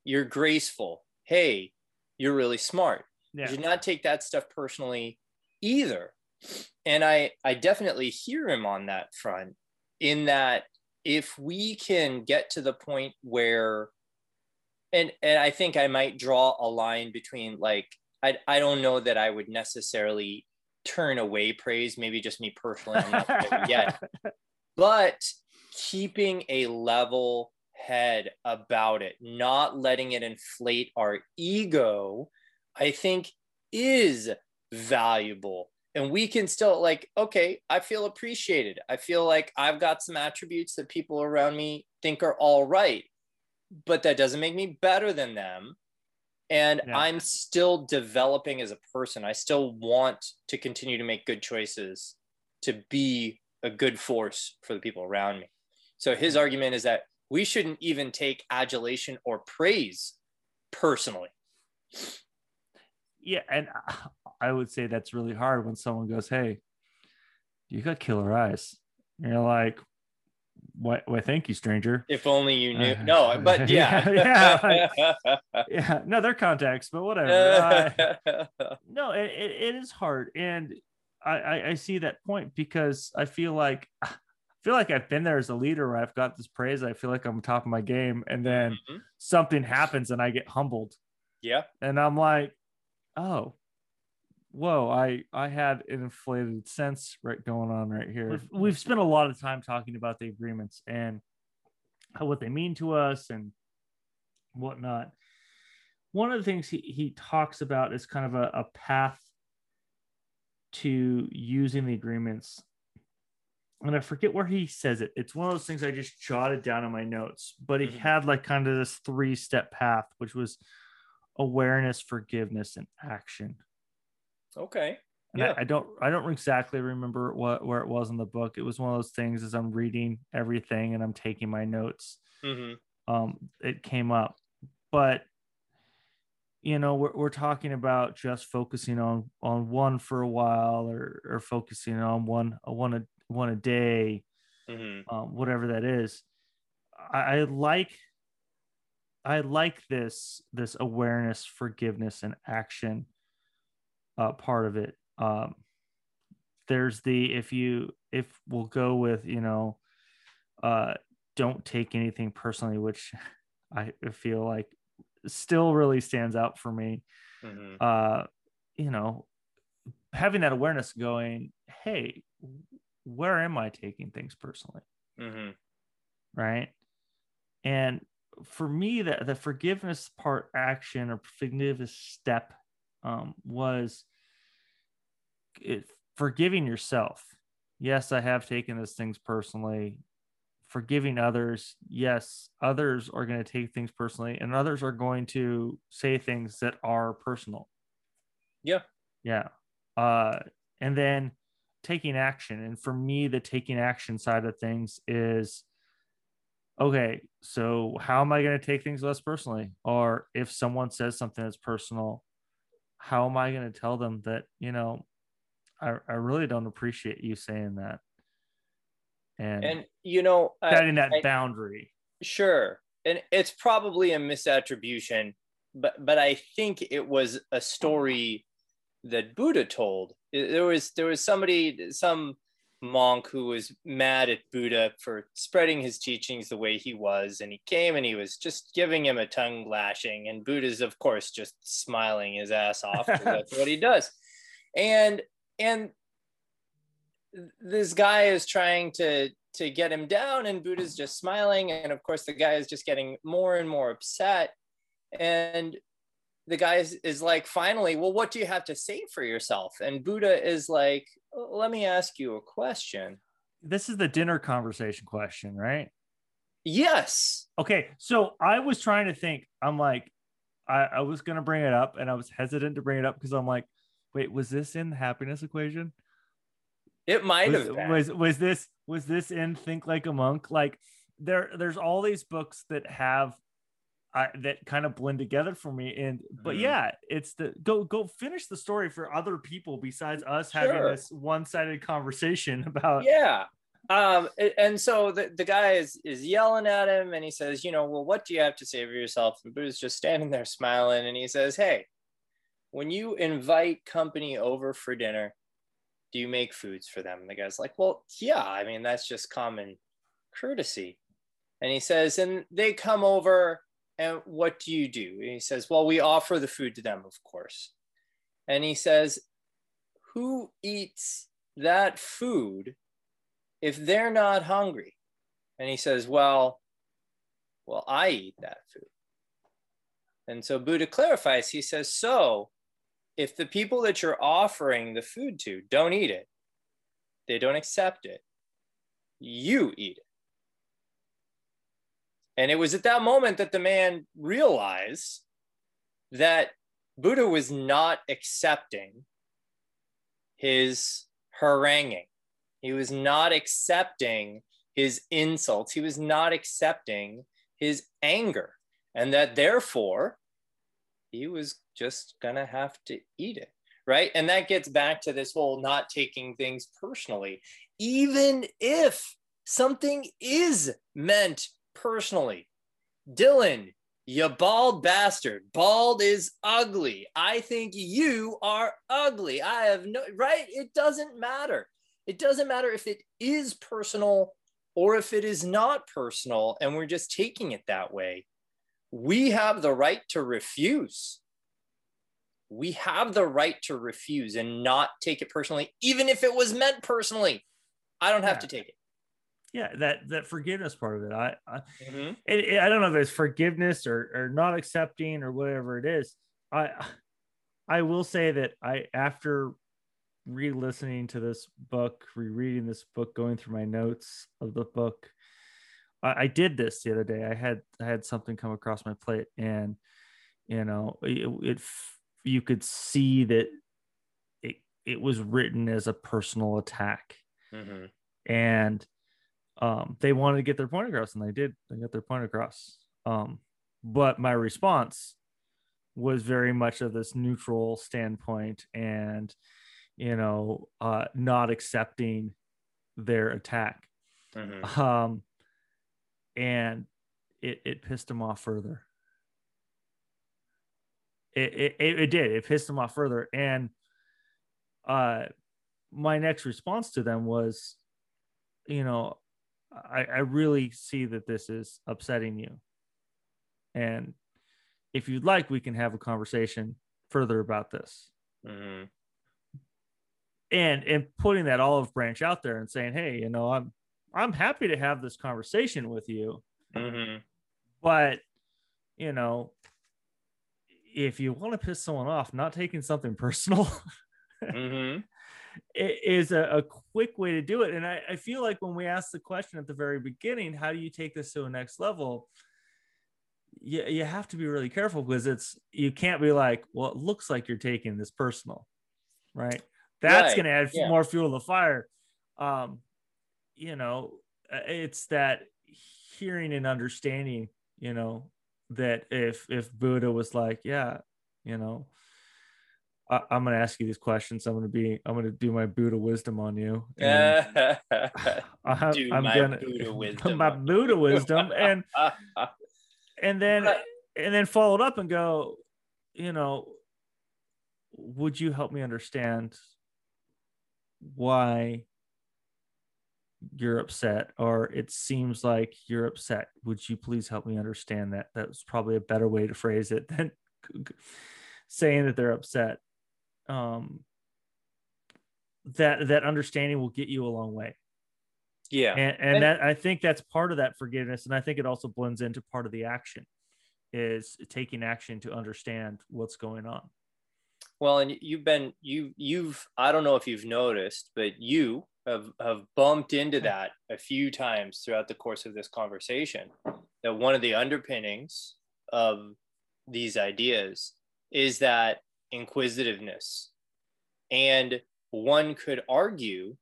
you're graceful. Hey, you're really smart. Yeah. I should not take that stuff personally either. And I, I definitely hear him on that front in that if we can get to the point where and and I think I might draw a line between like I, I don't know that I would necessarily turn away praise, maybe just me personally, I'm not yet. But keeping a level head about it, not letting it inflate our ego, I think is valuable. And we can still, like, okay, I feel appreciated. I feel like I've got some attributes that people around me think are all right, but that doesn't make me better than them and yeah. i'm still developing as a person. I still want to continue to make good choices to be a good force for the people around me. So his argument is that we shouldn't even take adulation or praise personally. Yeah and i would say that's really hard when someone goes hey you got killer eyes. And you're like why, why thank you stranger if only you knew uh, no but yeah yeah yeah, yeah no they're contacts but whatever uh, no it, it is hard and I, I, I see that point because i feel like I feel like I've been there as a leader where I've got this praise. I feel like I'm top of my game. And then mm-hmm. something happens and I get humbled. Yeah. And I'm like, oh, whoa, I I had an inflated sense right going on right here. We've, we've spent a lot of time talking about the agreements and how, what they mean to us and whatnot. One of the things he, he talks about is kind of a, a path to using the agreements and I forget where he says it. It's one of those things I just jotted down in my notes, but he mm-hmm. had like kind of this three step path, which was awareness, forgiveness, and action. Okay. And yeah. I, I, don't I don't exactly remember what where it was in the book. It was one of those things as I'm reading everything and I'm taking my notes. Mm-hmm. Um, it came up, but you know we're, we're talking about just focusing on on one for a while or or focusing on one one a one a day, mm-hmm. um, whatever that is. I, I like I like this this awareness, forgiveness, and action uh, part of it. Um, there's the if you if we'll go with you know, uh, don't take anything personally, which I feel like still really stands out for me. Mm-hmm. Uh, you know, having that awareness going, hey, where am I taking things personally? Mm-hmm. Right. And for me, the, the forgiveness part action or forgiveness step um, was it, forgiving yourself. Yes, I have taken those things personally. Forgiving others. Yes, others are going to take things personally, and others are going to say things that are personal. Yeah. Yeah. Uh, and then taking action. And for me, the taking action side of things is okay, so how am I going to take things less personally? Or if someone says something that's personal, how am I going to tell them that, you know, I, I really don't appreciate you saying that? And, and you know, setting that I, boundary. Sure. And it's probably a misattribution, but but I think it was a story that Buddha told. There was there was somebody some monk who was mad at Buddha for spreading his teachings the way he was, and he came and he was just giving him a tongue lashing, and Buddha's of course just smiling his ass off. that's what he does, and and this guy is trying to to get him down, and Buddha's just smiling, and of course the guy is just getting more and more upset, and the guy is, is like, finally, well, what do you have to say for yourself? And Buddha is like, let me ask you a question. This is the dinner conversation question, right? Yes. Okay. So I was trying to think, I'm like, I, I was going to bring it up and I was hesitant to bring it up because I'm like, wait, was this in the happiness equation? It might was, have been. Was, was this, was this in Think Like a Monk? Like there, there's all these books that have I, that kind of blend together for me. And but mm-hmm. yeah, it's the go go finish the story for other people besides us sure. having this one sided conversation about yeah. Um, and so the, the guy is is yelling at him and he says, you know, well, what do you have to say for yourself? And Buddha's just standing there smiling and he says, Hey, when you invite company over for dinner, do you make foods for them? And the guy's like, Well, yeah, I mean, that's just common courtesy. And he says, and they come over and what do you do? And he says, Well, we offer the food to them, of course. And he says, Who eats that food if they're not hungry? And he says, Well, well, I eat that food. And so Buddha clarifies, he says, So if the people that you're offering the food to don't eat it, they don't accept it, you eat it. And it was at that moment that the man realized that Buddha was not accepting his haranguing. He was not accepting his insults. He was not accepting his anger. And that therefore, he was just going to have to eat it. Right. And that gets back to this whole not taking things personally. Even if something is meant personally. Dylan, you bald bastard. Bald is ugly. I think you are ugly. I have no right. It doesn't matter. It doesn't matter if it is personal or if it is not personal and we're just taking it that way, we have the right to refuse. We have the right to refuse and not take it personally, even if it was meant personally. I don't have yeah. to take it. Yeah, that that forgiveness part of it. I I, mm-hmm. it, it, I don't know if it's forgiveness or or not accepting or whatever it is. I I will say that I after re-listening to this book, rereading this book, going through my notes of the book. I, I, did this the other day. I had I had something come across my plate, and you know, it, it you could see that it it was written as a personal attack, mm-hmm. and um, they wanted to get their point across, and they did. They got their point across. Um, but my response was very much of this neutral standpoint and you know, uh, not accepting their attack. Mm-hmm. Um, and it, it pissed him off further. It, it, it did. It pissed him off further. And uh, my next response to them was, you know, I, I really see that this is upsetting you. And if you'd like, we can have a conversation further about this. Mm-hmm and and putting that olive branch out there and saying, hey, you know, I'm I'm happy to have this conversation with you, mm-hmm. but you know, if you want to piss someone off, not taking something personal. mm-hmm. Is a, a, quick way to do it. And I, I feel like when we ask the question at the very beginning, how do you take this to a next level? You, you have to be really careful because it's you can't be like, well, it looks like you're taking this personal, right? That's right. going to add yeah. more fuel to the fire. Um, you know, uh, it's that hearing and understanding. You know that if if Buddha was like, yeah, you know, I, am going to ask you these questions. I'm going to be, I'm going to do my Buddha wisdom on you. And I, do I'm my gonna, Buddha wisdom. my Buddha wisdom, and and then and then followed up and go, you know, would you help me understand why you're upset or it seems like you're upset would you please help me understand that that's probably a better way to phrase it than saying that they're upset um that that understanding will get you a long way. Yeah. And, and, and that i think that's part of that forgiveness and i think it also blends into part of the action is taking action to understand what's going on. Well, and you've been you you've I don't know if you've noticed, but you have have bumped into that a few times throughout the course of this conversation. That one of the underpinnings of these ideas is that inquisitiveness. And one could argue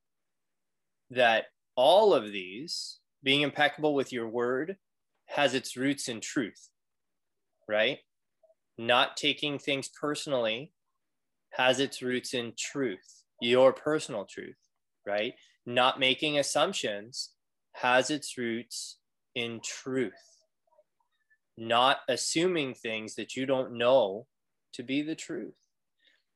that all of these, being impeccable with your word, has its roots in truth, right? Not taking things personally, has its roots in truth, your personal truth, right? Not making assumptions has its roots in truth. Not assuming things that you don't know to be the truth.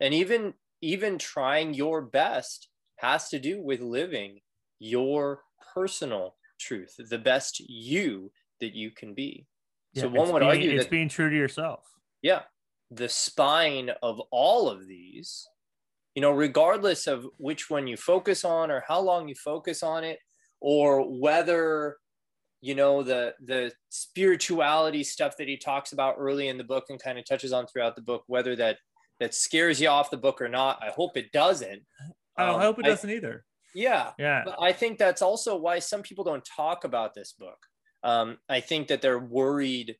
And even even trying your best has to do with living your personal truth, the best you that you can be. Yeah, so one would being, argue it's that, being true to yourself. Yeah, the spine of all of these you know regardless of which one you focus on or how long you focus on it or whether you know the the spirituality stuff that he talks about early in the book and kind of touches on throughout the book whether that that scares you off the book or not i hope it doesn't. Um, i hope it doesn't I, either. Yeah. Yeah. But i think that's also why some people don't talk about this book. Um, i think that they're worried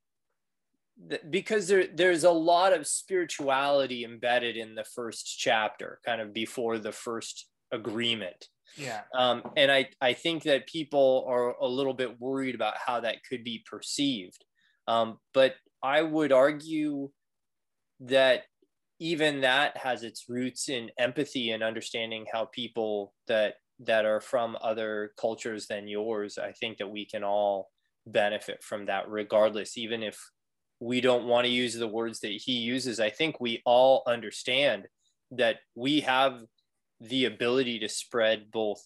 that because there there's a lot of spirituality embedded in the first chapter kind of before the first agreement. Yeah. Um, and i i think that people are a little bit worried about how that could be perceived. Um, but i would argue that even that has its roots in empathy and understanding how people that that are from other cultures than yours i think that we can all benefit from that regardless even if we don't want to use the words that he uses. I think we all understand that we have the ability to spread both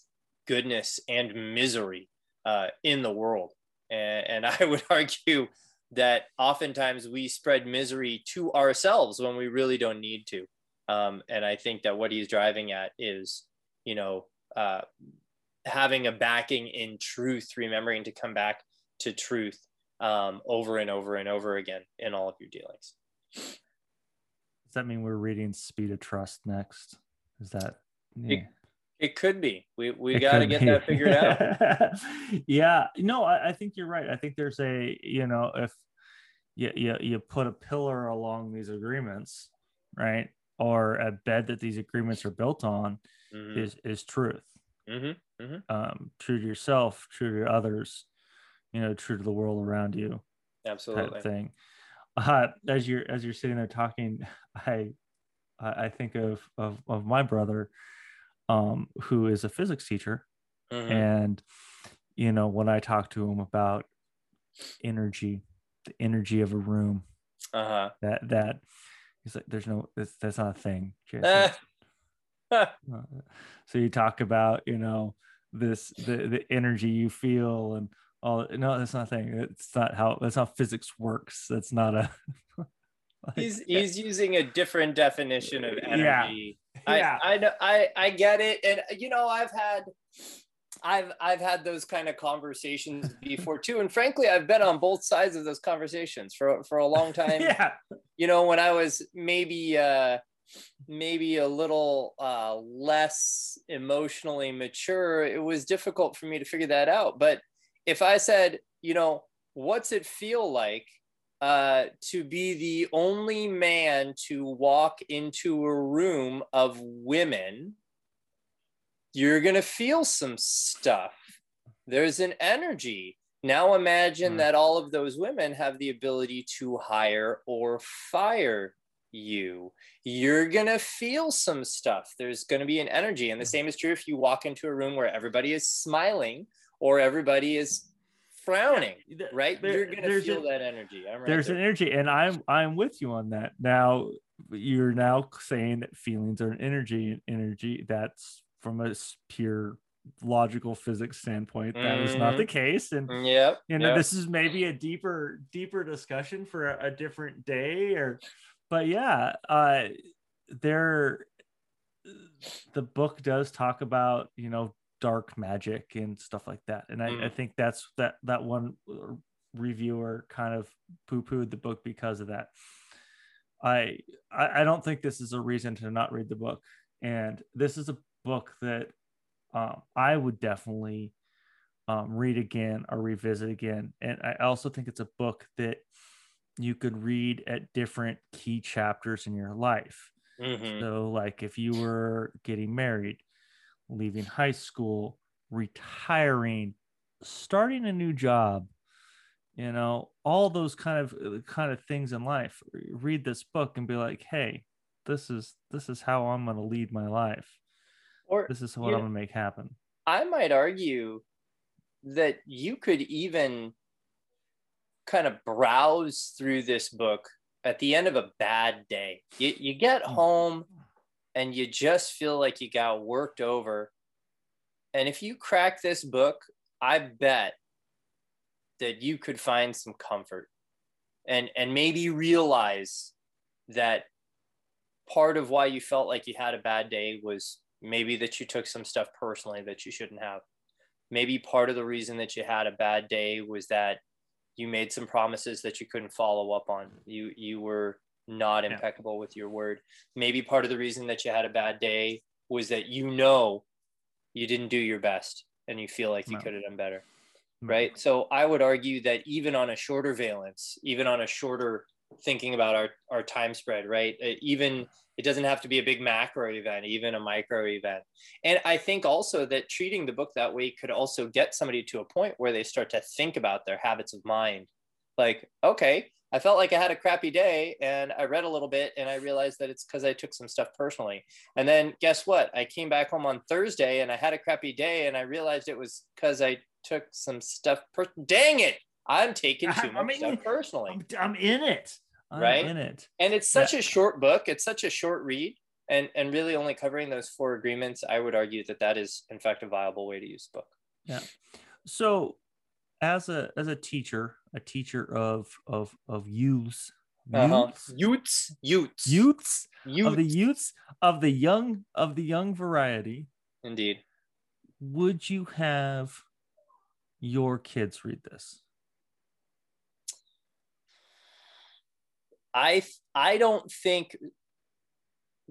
goodness and misery uh, in the world. And, and I would argue that oftentimes we spread misery to ourselves when we really don't need to. Um, and I think that what he's driving at is, you know, uh, having a backing in truth, remembering to come back to truth um, over and over and over again in all of your dealings. Does that mean we're reading Speed of Trust next? Is that yeah. It, could be. We we got to get be. that figured out. yeah. No, I, I think you're right. I think there's a you know if you, you you put a pillar along these agreements, right, or a bed that these agreements are built on, mm-hmm. is is truth. Mm-hmm. Mm-hmm. Um, true to yourself, true to others, you know, true to the world around you. Absolutely. thing. Uh, as you're as you're sitting there talking, I I think of of of my brother, um, who is a physics teacher, mm-hmm. and you know when I talk to him about energy, the energy of a room, uh-huh. that that he's like, there's no that's, that's not a thing. Uh, so you talk about you know this the the energy you feel and all no that's not a thing it's not how that's how physics works that's not a he's he's using a different definition of energy yeah. Yeah. I, I know i i get it and you know i've had I've I've had those kind of conversations before too, and frankly, I've been on both sides of those conversations for for a long time. yeah, you know, when I was maybe uh, maybe a little uh, less emotionally mature, it was difficult for me to figure that out. But if I said, you know, what's it feel like uh, to be the only man to walk into a room of women? You're going to feel some stuff. There's an energy. Now imagine mm. that all of those women have the ability to hire or fire you you're going to feel some stuff there's going to be an energy and the same is true if you walk into a room where everybody is smiling or everybody is frowning right there, you're to feel a, that energy right there's there. an energy and i'm i'm with you on that now you're now saying that feelings are an energy and energy that's from a pure logical physics standpoint that mm-hmm. is not the mm-hmm. case and yeah you know yep. this is maybe a deeper deeper discussion for a, a different day or but yeah, uh, there, the book does talk about you know dark magic and stuff like that, and I, mm. I think that's that that one reviewer kind of poo pooed the book because of that. I, I I don't think this is a reason to not read the book, and this is a book that um, I would definitely um, read again or revisit again, and I also think it's a book that you could read at different key chapters in your life. Mm-hmm. So, like if you were getting married, leaving high school, retiring, starting a new job, you know, all those kind of uh, kind of things in life. Read this book and be like, "Hey, this is this is how I'm going to lead my life." Or this is what I'm going to make happen. I might argue that you could even kind of browse through this book at the end of a bad day. You, you get hmm. home and you just feel like you got worked over. And if you crack this book, I bet that you could find some comfort and, and maybe realize that part of why you felt like you had a bad day was maybe that you took some stuff personally that you shouldn't have. Maybe part of the reason that you had a bad day was that you made some promises that you couldn't follow up on. You you were not impeccable yeah. with your word. Maybe part of the reason that you had a bad day was that you know you didn't do your best and you feel like you no. could have done better. Right. So I would argue that even on a shorter valence, even on a shorter thinking about our, our time spread, right? Uh, even it doesn't have to be a big macro event, even a micro event. And I think also that treating the book that way could also get somebody to a point where they start to think about their habits of mind. Like, okay, I felt like I had a crappy day and I read a little bit and I realized that it's because I took some stuff personally. And then guess what? I came back home on Thursday and I had a crappy day and I realized it was because I took some stuff. Per- Dang it. I'm taking too much I mean, stuff personally. I'm, I'm in it. I'm right in it. And it's such yeah. a short book. It's such a short read. And, and really only covering those four agreements, I would argue that that is in fact a viable way to use the book. Yeah. So, as a as a teacher, a teacher of of of youths, uh-huh. youths, youths, youths, youths, of the youths of the young of the young variety. Indeed. Would you have your kids read this? I I don't think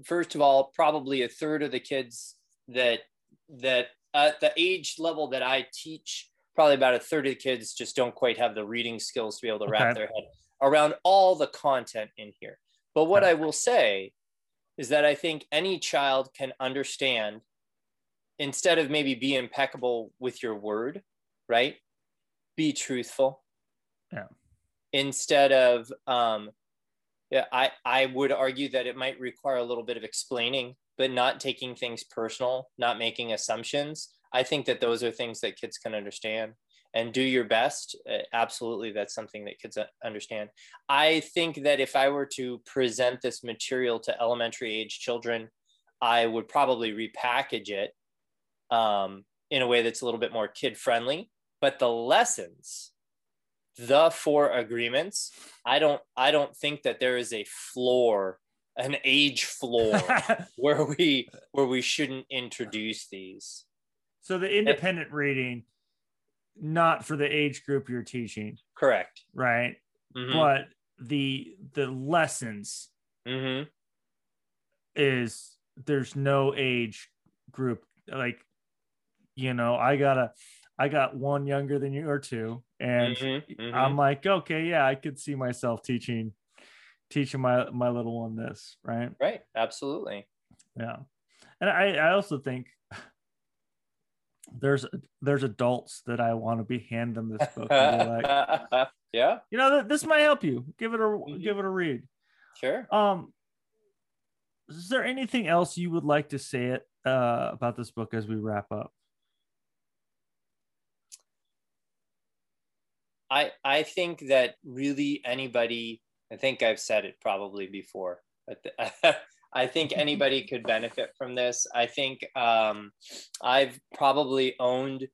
first of all probably a third of the kids that that at the age level that I teach probably about a third of the kids just don't quite have the reading skills to be able to wrap their head around all the content in here. But what okay. I will say is that I think any child can understand instead of maybe be impeccable with your word, right? Be truthful. Yeah. Instead of um, yeah, I, I would argue that it might require a little bit of explaining, but not taking things personal, not making assumptions. I think that those are things that kids can understand and do your best. Uh, absolutely, that's something that kids understand. I think that if I were to present this material to elementary age children, I would probably repackage it um, in a way that's a little bit more kid friendly. But the lessons the four agreements i don't i don't think that there is a floor an age floor where we where we shouldn't introduce these so the independent reading not for the age group you're teaching correct right mm-hmm. but the the lessons mm-hmm. is there's no age group like you know i gotta I got one younger than you or two, and mm-hmm, mm-hmm. I'm like, okay, yeah, I could see myself teaching teaching my my little one this, right? Right, absolutely. Yeah, and I I also think there's there's adults that I want to be hand them this book. like, yeah, you know, this might help you. Give it a mm-hmm. give it a read. Sure. Um, is there anything else you would like to say it uh, about this book as we wrap up? I I think that really anybody. I think I've said it probably before, but I think anybody could benefit from this. I think um, I've probably owned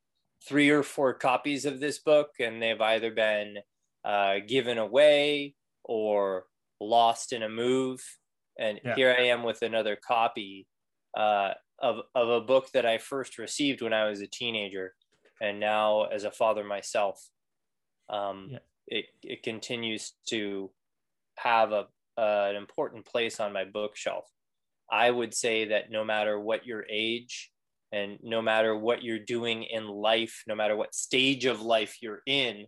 three or four copies of this book, and they've either been uh, given away or lost in a move. And yeah. here I am with another copy uh, of, of a book that I first received when I was a teenager, and now as a father myself um, yeah. it, it continues to have a, uh, an important place on my bookshelf. I would say that no matter what your age and no matter what you're doing in life, no matter what stage of life you're in,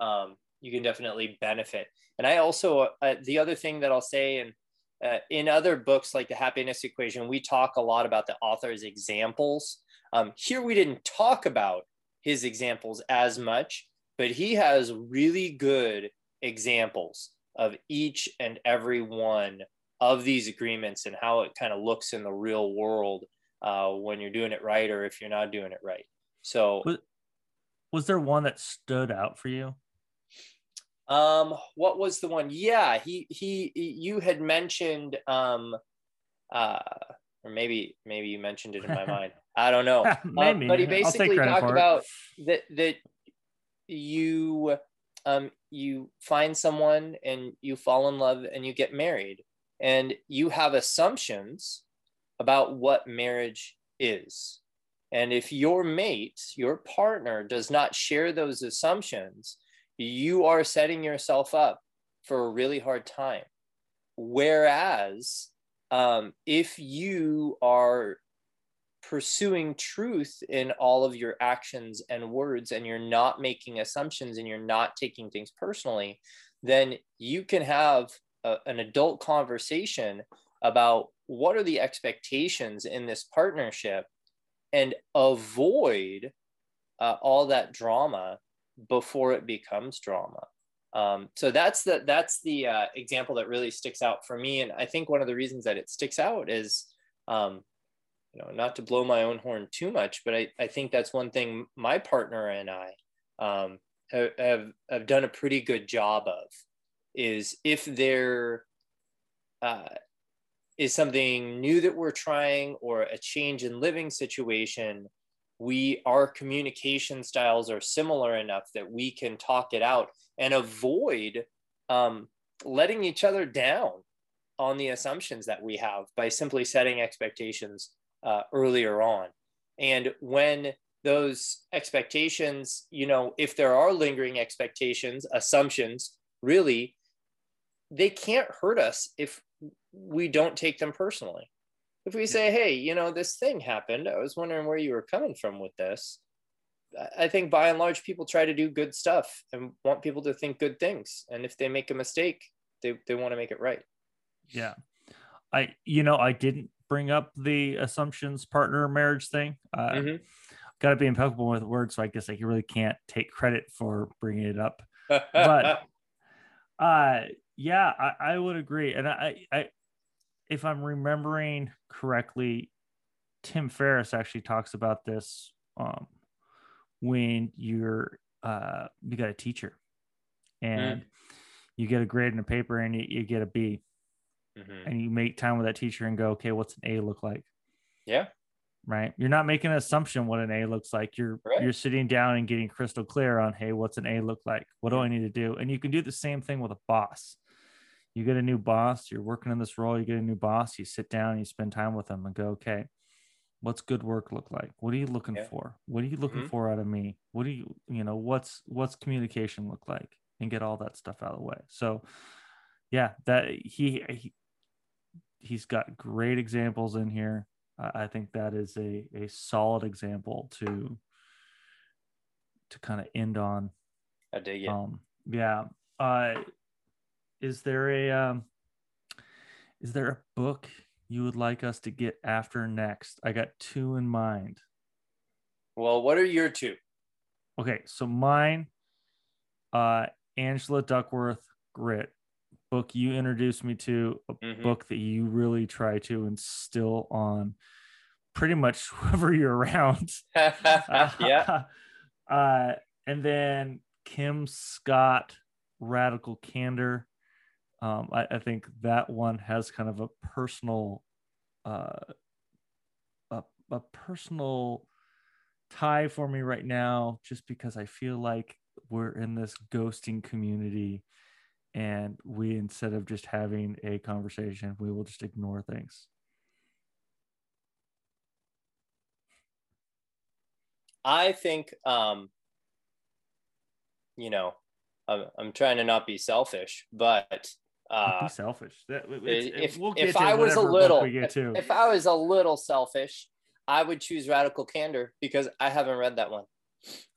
um, you can definitely benefit. And I also, uh, the other thing that I'll say, and uh, in other books like the happiness equation, we talk a lot about the author's examples. Um, here we didn't talk about his examples as much, but he has really good examples of each and every one of these agreements and how it kind of looks in the real world uh, when you're doing it right or if you're not doing it right. So, was, was there one that stood out for you? Um, what was the one? Yeah, he he. You had mentioned, um, uh, or maybe maybe you mentioned it in my mind. I don't know. maybe. Um, but he basically talked about that that you um, you find someone and you fall in love and you get married. And you have assumptions about what marriage is. And if your mate your partner does not share those assumptions you are setting yourself up for a really hard time. Whereas um, if you are pursuing truth in all of your actions and words and you're not making assumptions and you're not taking things personally then you can have a, an adult conversation about what are the expectations in this partnership and avoid uh, all that drama before it becomes drama. Um, so that's the that's the uh, example that really sticks out for me and i think one of the reasons that it sticks out is um, you know, not to blow my own horn too much, but I, I think that's one thing my partner and I um, have, have, done a pretty good job of is if there uh, is something new that we're trying or a change in living situation, we our communication styles are similar enough that we can talk it out and avoid um, letting each other down on the assumptions that we have by simply setting expectations uh, earlier on. And when those expectations you know if there are lingering expectations assumptions really they can't hurt us if we don't take them personally. If we say hey you know this thing happened i was wondering where you were coming from with this. I think by and large people try to do good stuff and want people to think good things. And if they make a mistake they, they want to make it right. Yeah. I you know i didn't bring up the assumptions partner marriage thing uh, mm-hmm. got to be impeccable with words so i guess i really can't take credit for bringing it up but uh yeah I, I would agree and I, I if I'm remembering correctly, Tim Ferriss actually talks about this um, when you're uh, you got a teacher and mm. you get a grade in a paper and you, you get a B, mm-hmm. and you make time with that teacher and go, okay, what's an A look like? Yeah. Right. You're not making an assumption what an A looks like. You're right. you're sitting down and getting crystal clear on, hey, what's an A look like? What do I need to do? And you can do the same thing with a boss you get a new boss, you're working in this role, you get a new boss, you sit down, and you spend time with them and go, okay, what's good work look like? What are you looking yeah. for? What are you looking mm-hmm. for out of me? What do you, you know, what's what's communication look like? And get all that stuff out of the way. So yeah, that he, he he's got great examples in here. I think that is a a solid example to to kind of end on. I dig it. Um, yeah. Uh, is there a um, is there a book you would like us to get after next? I got two in mind. Well, what are your two? Okay, so mine, uh, Angela Duckworth, Grit, book you introduced me to, a mm-hmm. book that you really try to instill on pretty much whoever you're around. yeah. Uh, and then Kim Scott, Radical Candor um, I, I, think that one has kind of a personal uh, a, a personal tie for me right now just because i feel like we're in this ghosting community and we instead of just having a conversation we will just ignore things i think um you know I'm, I'm trying to not be selfish but uh, be selfish. That, if we'll if I was a little, if I was a little selfish, I would choose Radical Candor because I haven't read that one.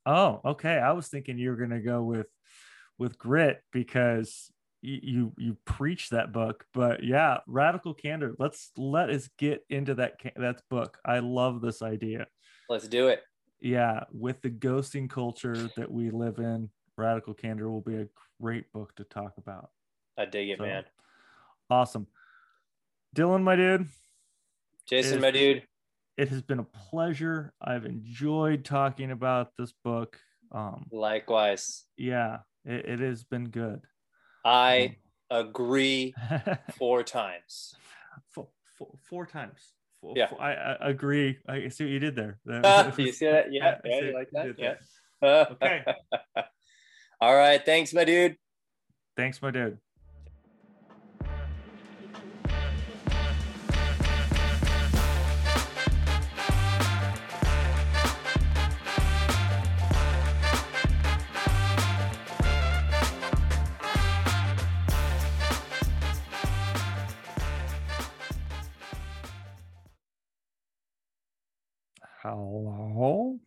Oh, okay. I was thinking you were gonna go with with Grit because you you, preach that book. But yeah, Radical Candor. Let's let us get into that that book. I love this idea. Let's do it. Yeah, with the ghosting culture that we live in, Radical Candor will be a great book to talk about. I dig it, so, man. Awesome. Dylan, my dude. Jason, my dude. It has been a pleasure. I've enjoyed talking about this book. Um, Likewise. Yeah, it, it has been good. I um, agree four times. Four, four, four times. Four, yeah, I, I, agree. I see what you did there. Uh, you see that? Yeah, yeah, you like that? Yeah. okay. All right. Thanks, my dude. Thanks, my dude. Hello